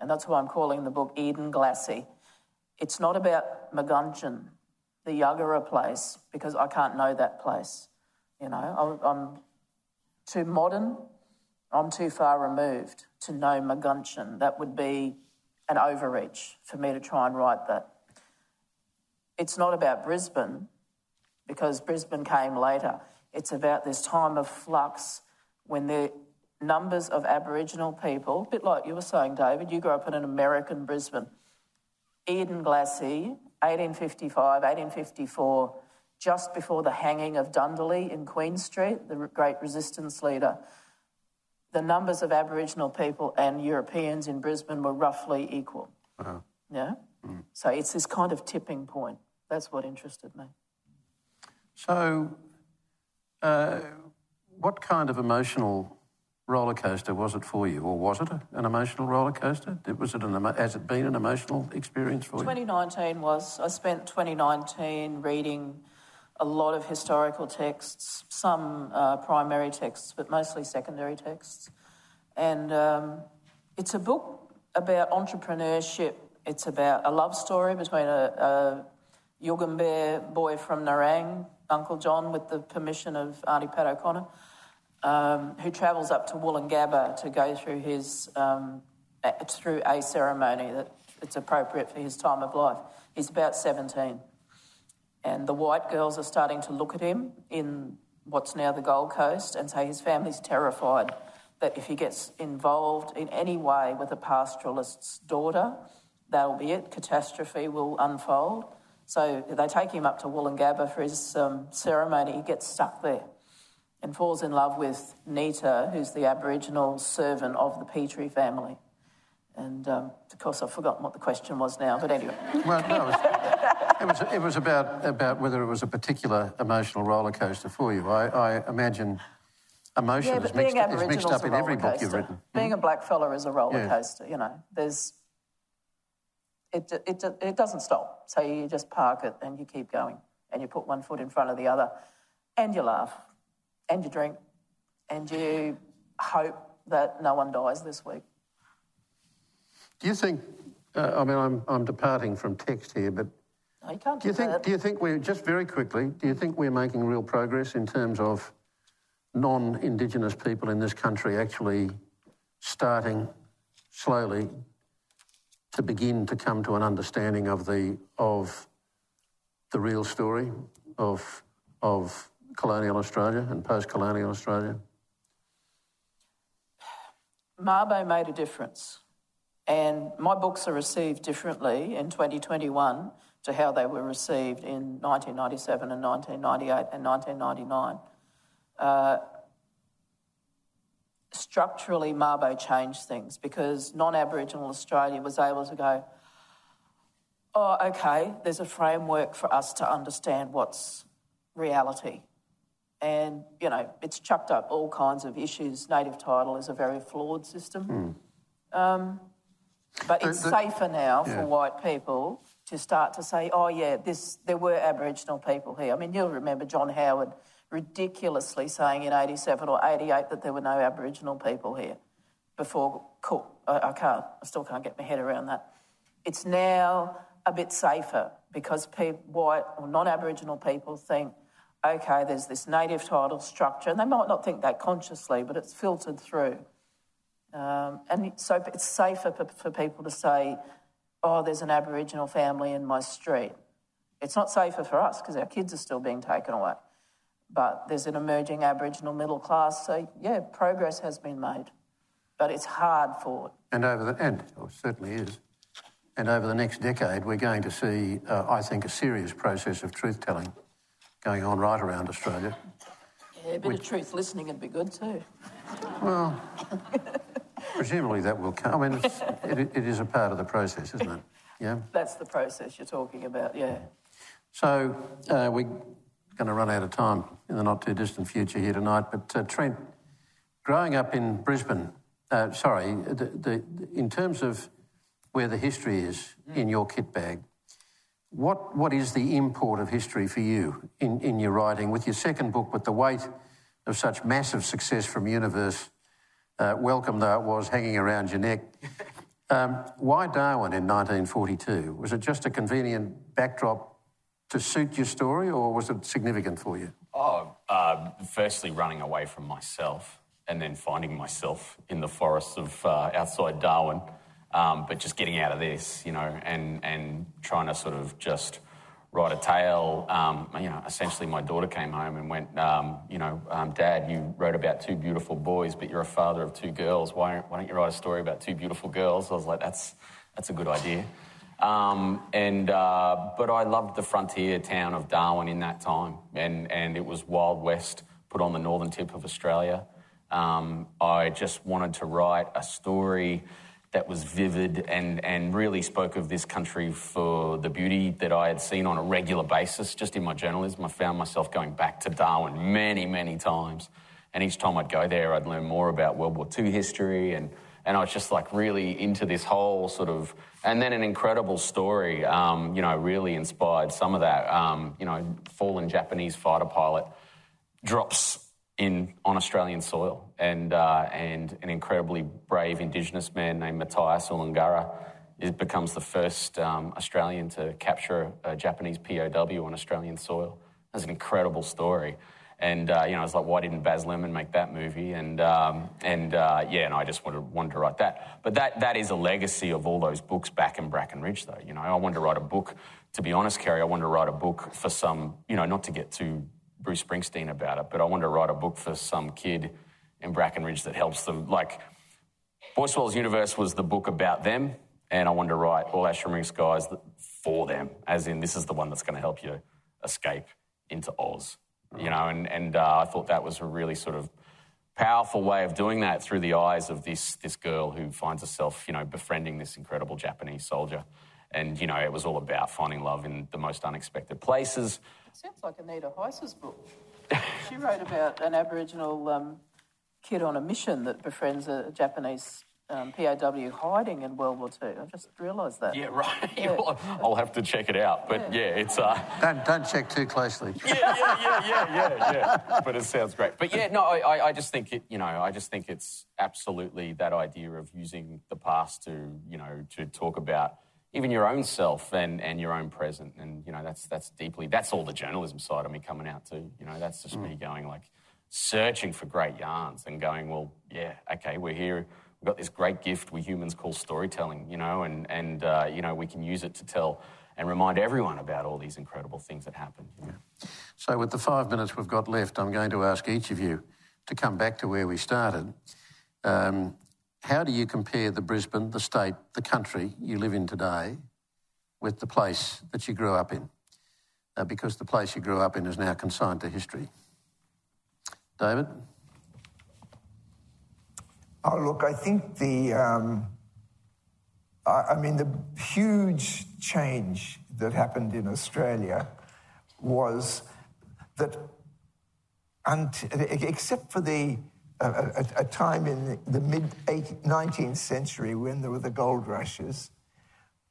and that's why I'm calling the book Edenglassie. It's not about Magunjan, the Yuggera place, because I can't know that place. You know, I'm too modern, I'm too far removed to know Magunjan. That would be an overreach for me to try and write that. It's not about Brisbane, because Brisbane came later. It's about this time of flux when the numbers of Aboriginal people, a bit like you were saying, David, you grew up in an American Brisbane. Edenglassie, 1855, 1854, just before the hanging of Dundalli in Queen Street, the great resistance leader, the numbers of Aboriginal people and Europeans in Brisbane were roughly equal. Uh-huh. Yeah? Mm. So it's this kind of tipping point. That's what interested me. So, uh, what kind of emotional roller coaster was it for you, or was it an emotional roller coaster? Was it an, has it been an emotional experience for 2019 you? 2019 was. I spent 2019 reading a lot of historical texts, some uh, primary texts, but mostly secondary texts. And um, it's a book about entrepreneurship. It's about a love story between a, a Yugambeh boy from Nerang, Uncle John, with the permission of Auntie Pat O'Connor um, who travels up to Woolloongabba to go through his um, through a ceremony that it's appropriate for his time of life. He's about 17. And the white girls are starting to look at him in what's now the Gold Coast and say his family's terrified that if he gets involved in any way with a pastoralist's daughter, that'll be it. Catastrophe will unfold. So they take him up to Woolloongabba for his um, ceremony. He gets stuck there and falls in love with Nita, who's the Aboriginal servant of the Petrie family. And um, of course, I've forgotten what the question was now, but anyway. Well, no, it was, it was, it was about, about whether it was a particular emotional roller coaster for you. I, I imagine emotion Yeah, is, mixed, is mixed up in every book you've written. Being a black fella is a roller Yeah. coaster. You know, there's it, it it doesn't stop. So you just park it and you keep going, and you put one foot in front of the other, and you laugh, and you drink, and you hope that no one dies this week. Do you think, uh, I mean, I'm, I'm departing from text here, but No, you can't do you do think, that. do you think we're, just very quickly, do you think we're making real progress in terms of non Indigenous people in this country actually starting slowly to begin to come to an understanding of the, of the real story of, of colonial Australia and post colonial Australia? Mabo made a difference. And my books are received differently in 2021 to how they were received in 1997 and 1998 and 1999. Uh, structurally, Mabo changed things because non Aboriginal Australia was able to go, oh, okay, there's a framework for us to understand what's reality. And, you know, it's chucked up all kinds of issues. Native title is a very flawed system. Um, but it's the- safer now for white people to start to say, oh, yeah, this, there were Aboriginal people here. I mean, you'll remember John Howard ridiculously saying in 87 or 88 that there were no Aboriginal people here before Cook. I, can't, I still can't get my head around that. It's now a bit safer because pe- white or non Aboriginal people think, okay, there's this native title structure, and they might not think that consciously, but it's filtered through. Um, and so it's safer for, for people to say, oh, there's an Aboriginal family in my street. It's not safer for us because our kids are still being taken away. But there's an emerging Aboriginal middle class, so yeah, progress has been made. But it's hard fought. And over the and oh, certainly is. And over the next decade, we're going to see, uh, I think, a serious process of truth telling going on right around Australia. Yeah, a bit of truth listening would be good too. Well, presumably that will come. I mean, it's, it, it is a part of the process, isn't it? Yeah. That's the process you're talking about, yeah. So uh, we're going to run out of time in the not too distant future here tonight. But uh, Trent, growing up in Brisbane, uh, sorry, the, the, in terms of where the history is in your kit bag, what, what is the import of history for you in, in your writing? With your second book, with the weight of such massive success from Universe, uh, welcome though it was, hanging around your neck, um, why Darwin in 1942? Was it just a convenient backdrop to suit your story, or was it significant for you? Oh, uh, firstly, running away from myself, and then finding myself in the forests of uh, outside Darwin, um, but just getting out of this, you know, and and trying to sort of just write a tale. Um, you know, essentially, my daughter came home and went, um, you know, um, Dad, you wrote about two beautiful boys, but you're a father of two girls. Why, why don't you write a story about two beautiful girls? I was like, that's that's a good idea. Um, and uh, but I loved the frontier town of Darwin in that time, and and it was Wild West, put on the northern tip of Australia. Um, I just wanted to write a story that was vivid and and really spoke of this country for the beauty that I had seen on a regular basis. Just in my journalism, I found myself going back to Darwin many many times, and each time I'd go there, I'd learn more about World War II history and and I was just like really into this whole sort of, and then an incredible story, um, you know, really inspired some of that. Um, you know, fallen Japanese fighter pilot drops in on Australian soil, and uh, and an incredibly brave Indigenous man named Matthias Ulungura is, becomes the first um, Australian to capture a Japanese POW on Australian soil. That's an incredible story. And uh, you know, I was like, why didn't Baz Luhrmann make that movie? And um, and uh, yeah, and I just wanted, wanted to write that. But that that is a legacy of all those books back in Bracken Ridge, though. You know, I wanted to write a book. To be honest, Kerry, I wanted to write a book for some. You know, not to get too Bruce Springsteen about it, but I wanted to write a book for some kid in Bracken Ridge that helps them. Like, Boy Universe was the book about them, and I wanted to write All Our Shimmering Skies for them, as in this is the one that's going to help you escape into Oz. You know, and, and uh, I thought that was a really sort of powerful way of doing that through the eyes of this this girl who finds herself, you know, befriending this incredible Japanese soldier. And you know, it was all about finding love in the most unexpected places. It sounds like Anita Heiss's book. she wrote about an Aboriginal um, kid on a mission that befriends a Japanese um, POW hiding in World War II. I just realised that. Yeah, right. Yeah. I'll have to check it out. But yeah, yeah it's. Uh... Don't, don't check too closely. yeah, yeah, yeah, yeah, yeah, yeah. But it sounds great. But yeah, no, I, I just think it, you know, I just think it's absolutely that idea of using the past to, you know, to talk about even your own self and, and your own present. And, you know, that's, that's deeply, that's all the journalism side of me coming out too. You know, that's just mm. me going like, searching for great yarns and going, well, yeah, okay, we're here we've got this great gift we humans call storytelling, you know, and, and uh, you know, we can use it to tell and remind everyone about all these incredible things that happened. You know? So, with the five minutes we've got left, I'm going to ask each of you to come back to where we started. Um, how do you compare the Brisbane, the state, the country you live in today with the place that you grew up in? Uh, because the place you grew up in is now consigned to history. David? Oh, look, I think the, um, I, I mean, the huge change that happened in Australia was that, except for the a, a, time in the mid 19th century when there were the gold rushes,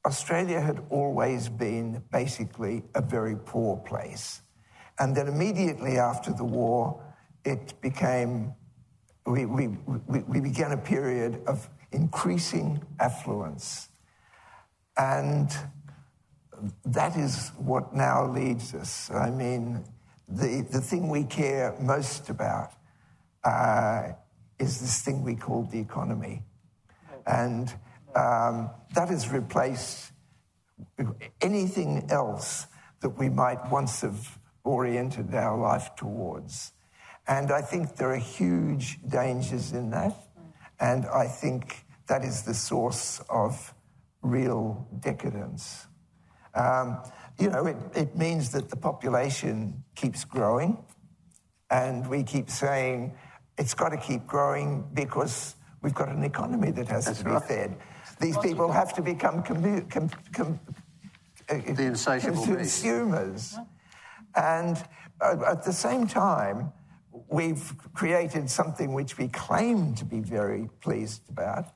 Australia had always been basically a very poor place. And then immediately after the war, it became we, we, we, began a period of increasing affluence. And that is what now leads us. I mean, the, the thing we care most about uh, is this thing we call the economy. And um, that has replaced anything else that we might once have oriented our life towards. And I think there are huge dangers in that. And I think that is the source of real decadence. Um, you know, it, it means that the population keeps growing, and we keep saying it's got to keep growing because we've got an economy that has That's to be fed. These people have to become commu- com- com- uh, the insatiable consumers. And uh, at the same time, we've created something which we claim to be very pleased about,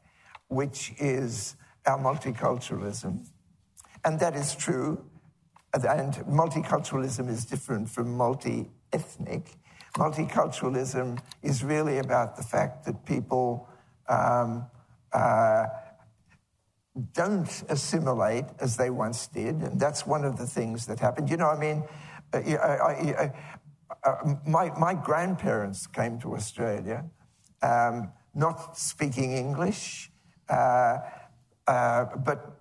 which is our multiculturalism. And that is true. And multiculturalism is different from multi ethnic. Multiculturalism is really about the fact that people um, uh, don't assimilate as they once did. And that's one of the things that happened. You know, I mean, uh, I, I, uh, my, my grandparents came to Australia um, not speaking English, uh, uh, but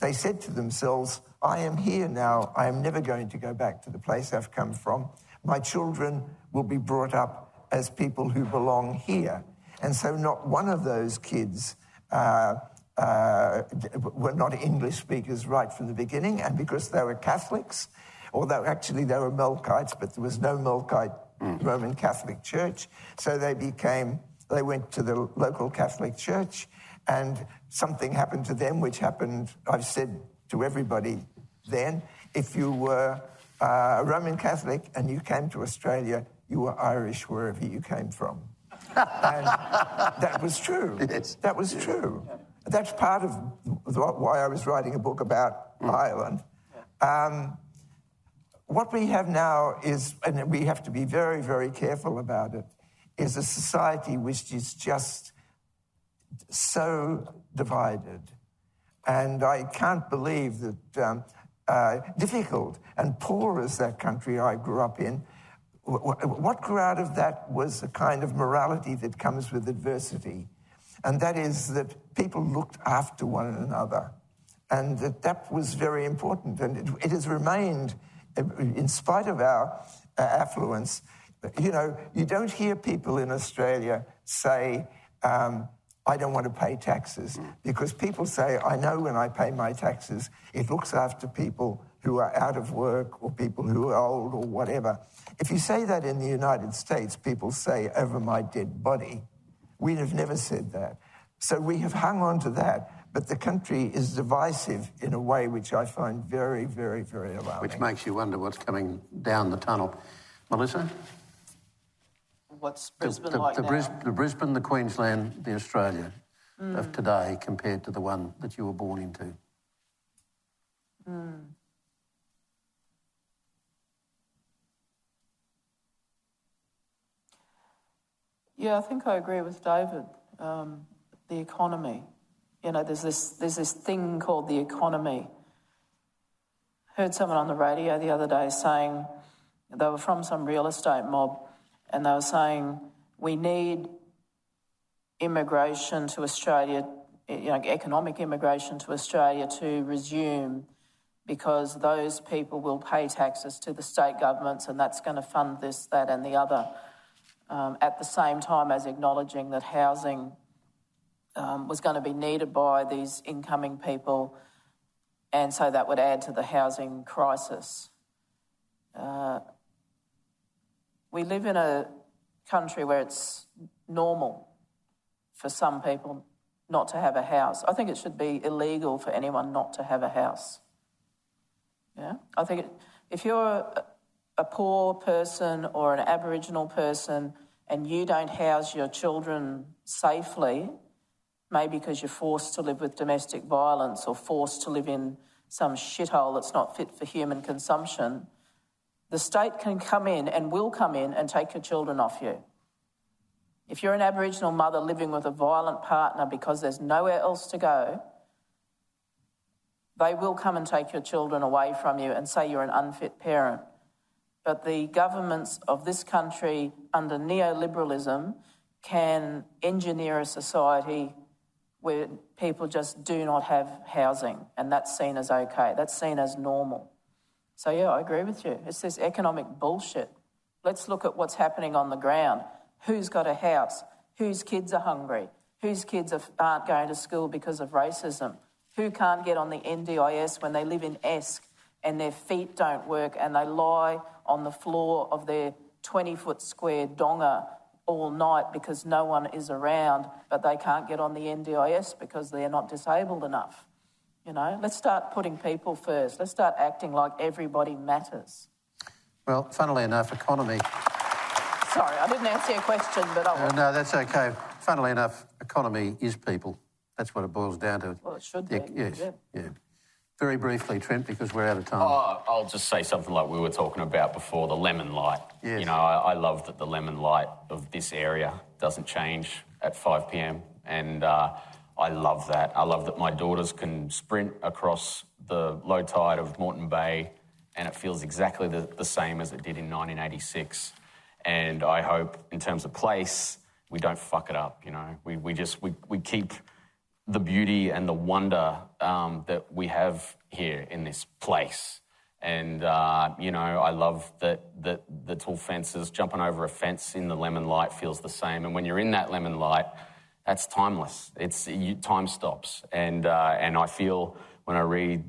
they said to themselves, I am here now. I am never going to go back to the place I've come from. My children will be brought up as people who belong here. And so, not one of those kids uh, uh, were not English speakers right from the beginning. And because they were Catholics, although actually they were Melkites, but there was no Melkite mm. Roman Catholic Church. So they became, they went to the local Catholic Church, and something happened to them, which happened, I've said to everybody then, if you were uh, a Roman Catholic and you came to Australia, you were Irish wherever you came from. and that was true. Yes. That was true. That's part of why I was writing a book about mm. Ireland. Um, what we have now is, and we have to be very, very careful about it, is a society which is just so divided. And I can't believe that, um, uh, difficult and poor as that country I grew up in, what grew out of that was a kind of morality that comes with adversity. And that is that people looked after one another. And that, that was very important. And it, it has remained in spite of our uh, affluence, you know, you don't hear people in Australia say, um, I don't want to pay taxes, because people say, I know when I pay my taxes, it looks after people who are out of work or people who are old or whatever. If you say that in the United States, people say, over my dead body. We'd have never said that. So we have hung on to that. But the country is divisive in a way which I find very, very, very alarming. Which makes you wonder what's coming down the tunnel. Melissa? What's Brisbane the, like the, now? Bris- the Brisbane, the Queensland, the Australia of today compared to the one that you were born into. Yeah, I think I agree with David. Um, the economy, you know, there's this there's this thing called the economy. I Heard someone on the radio the other day saying they were from some real estate mob, and they were saying we need immigration to Australia, you know, economic immigration to Australia to resume because those people will pay taxes to the state governments and that's going to fund this, that, and the other um, at the same time as acknowledging that housing um, was going to be needed by these incoming people, and so that would add to the housing crisis. Uh, we live in a country where it's normal for some people not to have a house. I think it should be illegal for anyone not to have a house. Yeah, I think it, if you're a, a poor person or an Aboriginal person and you don't house your children safely, maybe because you're forced to live with domestic violence or forced to live in some shithole that's not fit for human consumption, the state can come in and will come in and take your children off you. If you're an Aboriginal mother living with a violent partner because there's nowhere else to go, they will come and take your children away from you and say you're an unfit parent. But the governments of this country under neoliberalism can engineer a society where people just do not have housing, and that's seen as okay. That's seen as normal. So, yeah, I agree with you. It's this economic bullshit. Let's look at what's happening on the ground. Who's got a house? Whose kids are hungry? Whose kids are- aren't going to school because of racism? Who can't get on the NDIS when they live in Esk and their feet don't work and they lie on the floor of their 20 foot square donga all night because no one is around, but they can't get on the NDIS because they're not disabled enough? You know, let's start putting people first. Let's start acting like everybody matters. Well, funnily enough, economy. Sorry, I didn't answer your question, but I Uh, no, that's okay. Funnily enough, economy is people. That's what it boils down to. Well, it should Yeah, be, yes, yeah. yeah. Very briefly, Trent, because we're out of time. Oh, I'll just say something like we were talking about before the lemon light. Yes. You know, I, I love that the lemon light of this area doesn't change at 5 p.m. And uh, I love that. I love that my daughters can sprint across the low tide of Moreton Bay and it feels exactly the, the same as it did in 1986. And I hope, in terms of place, we don't fuck it up. You know, we, we just we, we keep the beauty and the wonder um, that we have here in this place. And uh, you know, I love that that the tall fences jumping over a fence in the lemon light feels the same. And when you're in that lemon light, that's timeless. It's you, time stops. And uh, and I feel when I read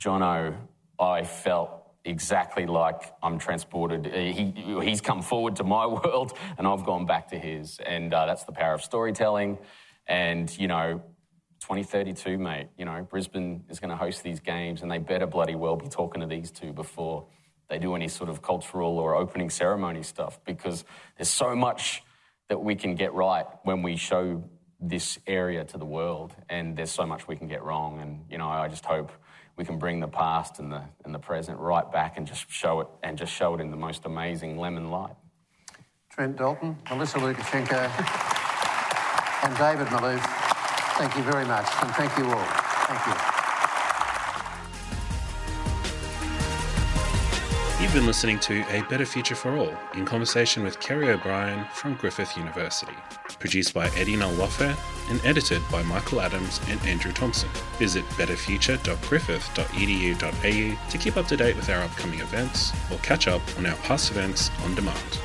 Johnno, I felt exactly like I'm transported. Uh, He, he's come forward to my world, and I've gone back to his. And uh, that's the power of storytelling. And you know, 2032, mate. You know, Brisbane is going to host these games, and they better bloody well be talking to these two before they do any sort of cultural or opening ceremony stuff, because there's so much that we can get right when we show this area to the world, and there's so much we can get wrong. And you know, I just hope we can bring the past and the and the present right back and just show it and just show it in the most amazing lemon light. Trent Dalton, Melissa Lucashenko, and David Malouf, thank you very much, and thank you all. Thank you. You've been listening to A Better Future for All in conversation with Kerry O'Brien from Griffith University. Produced by Eddie Nalwafe and edited by Michael Adams and Andrew Thompson. Visit betterfuture.griffith.edu.au to keep up to date with our upcoming events or catch up on our past events on demand.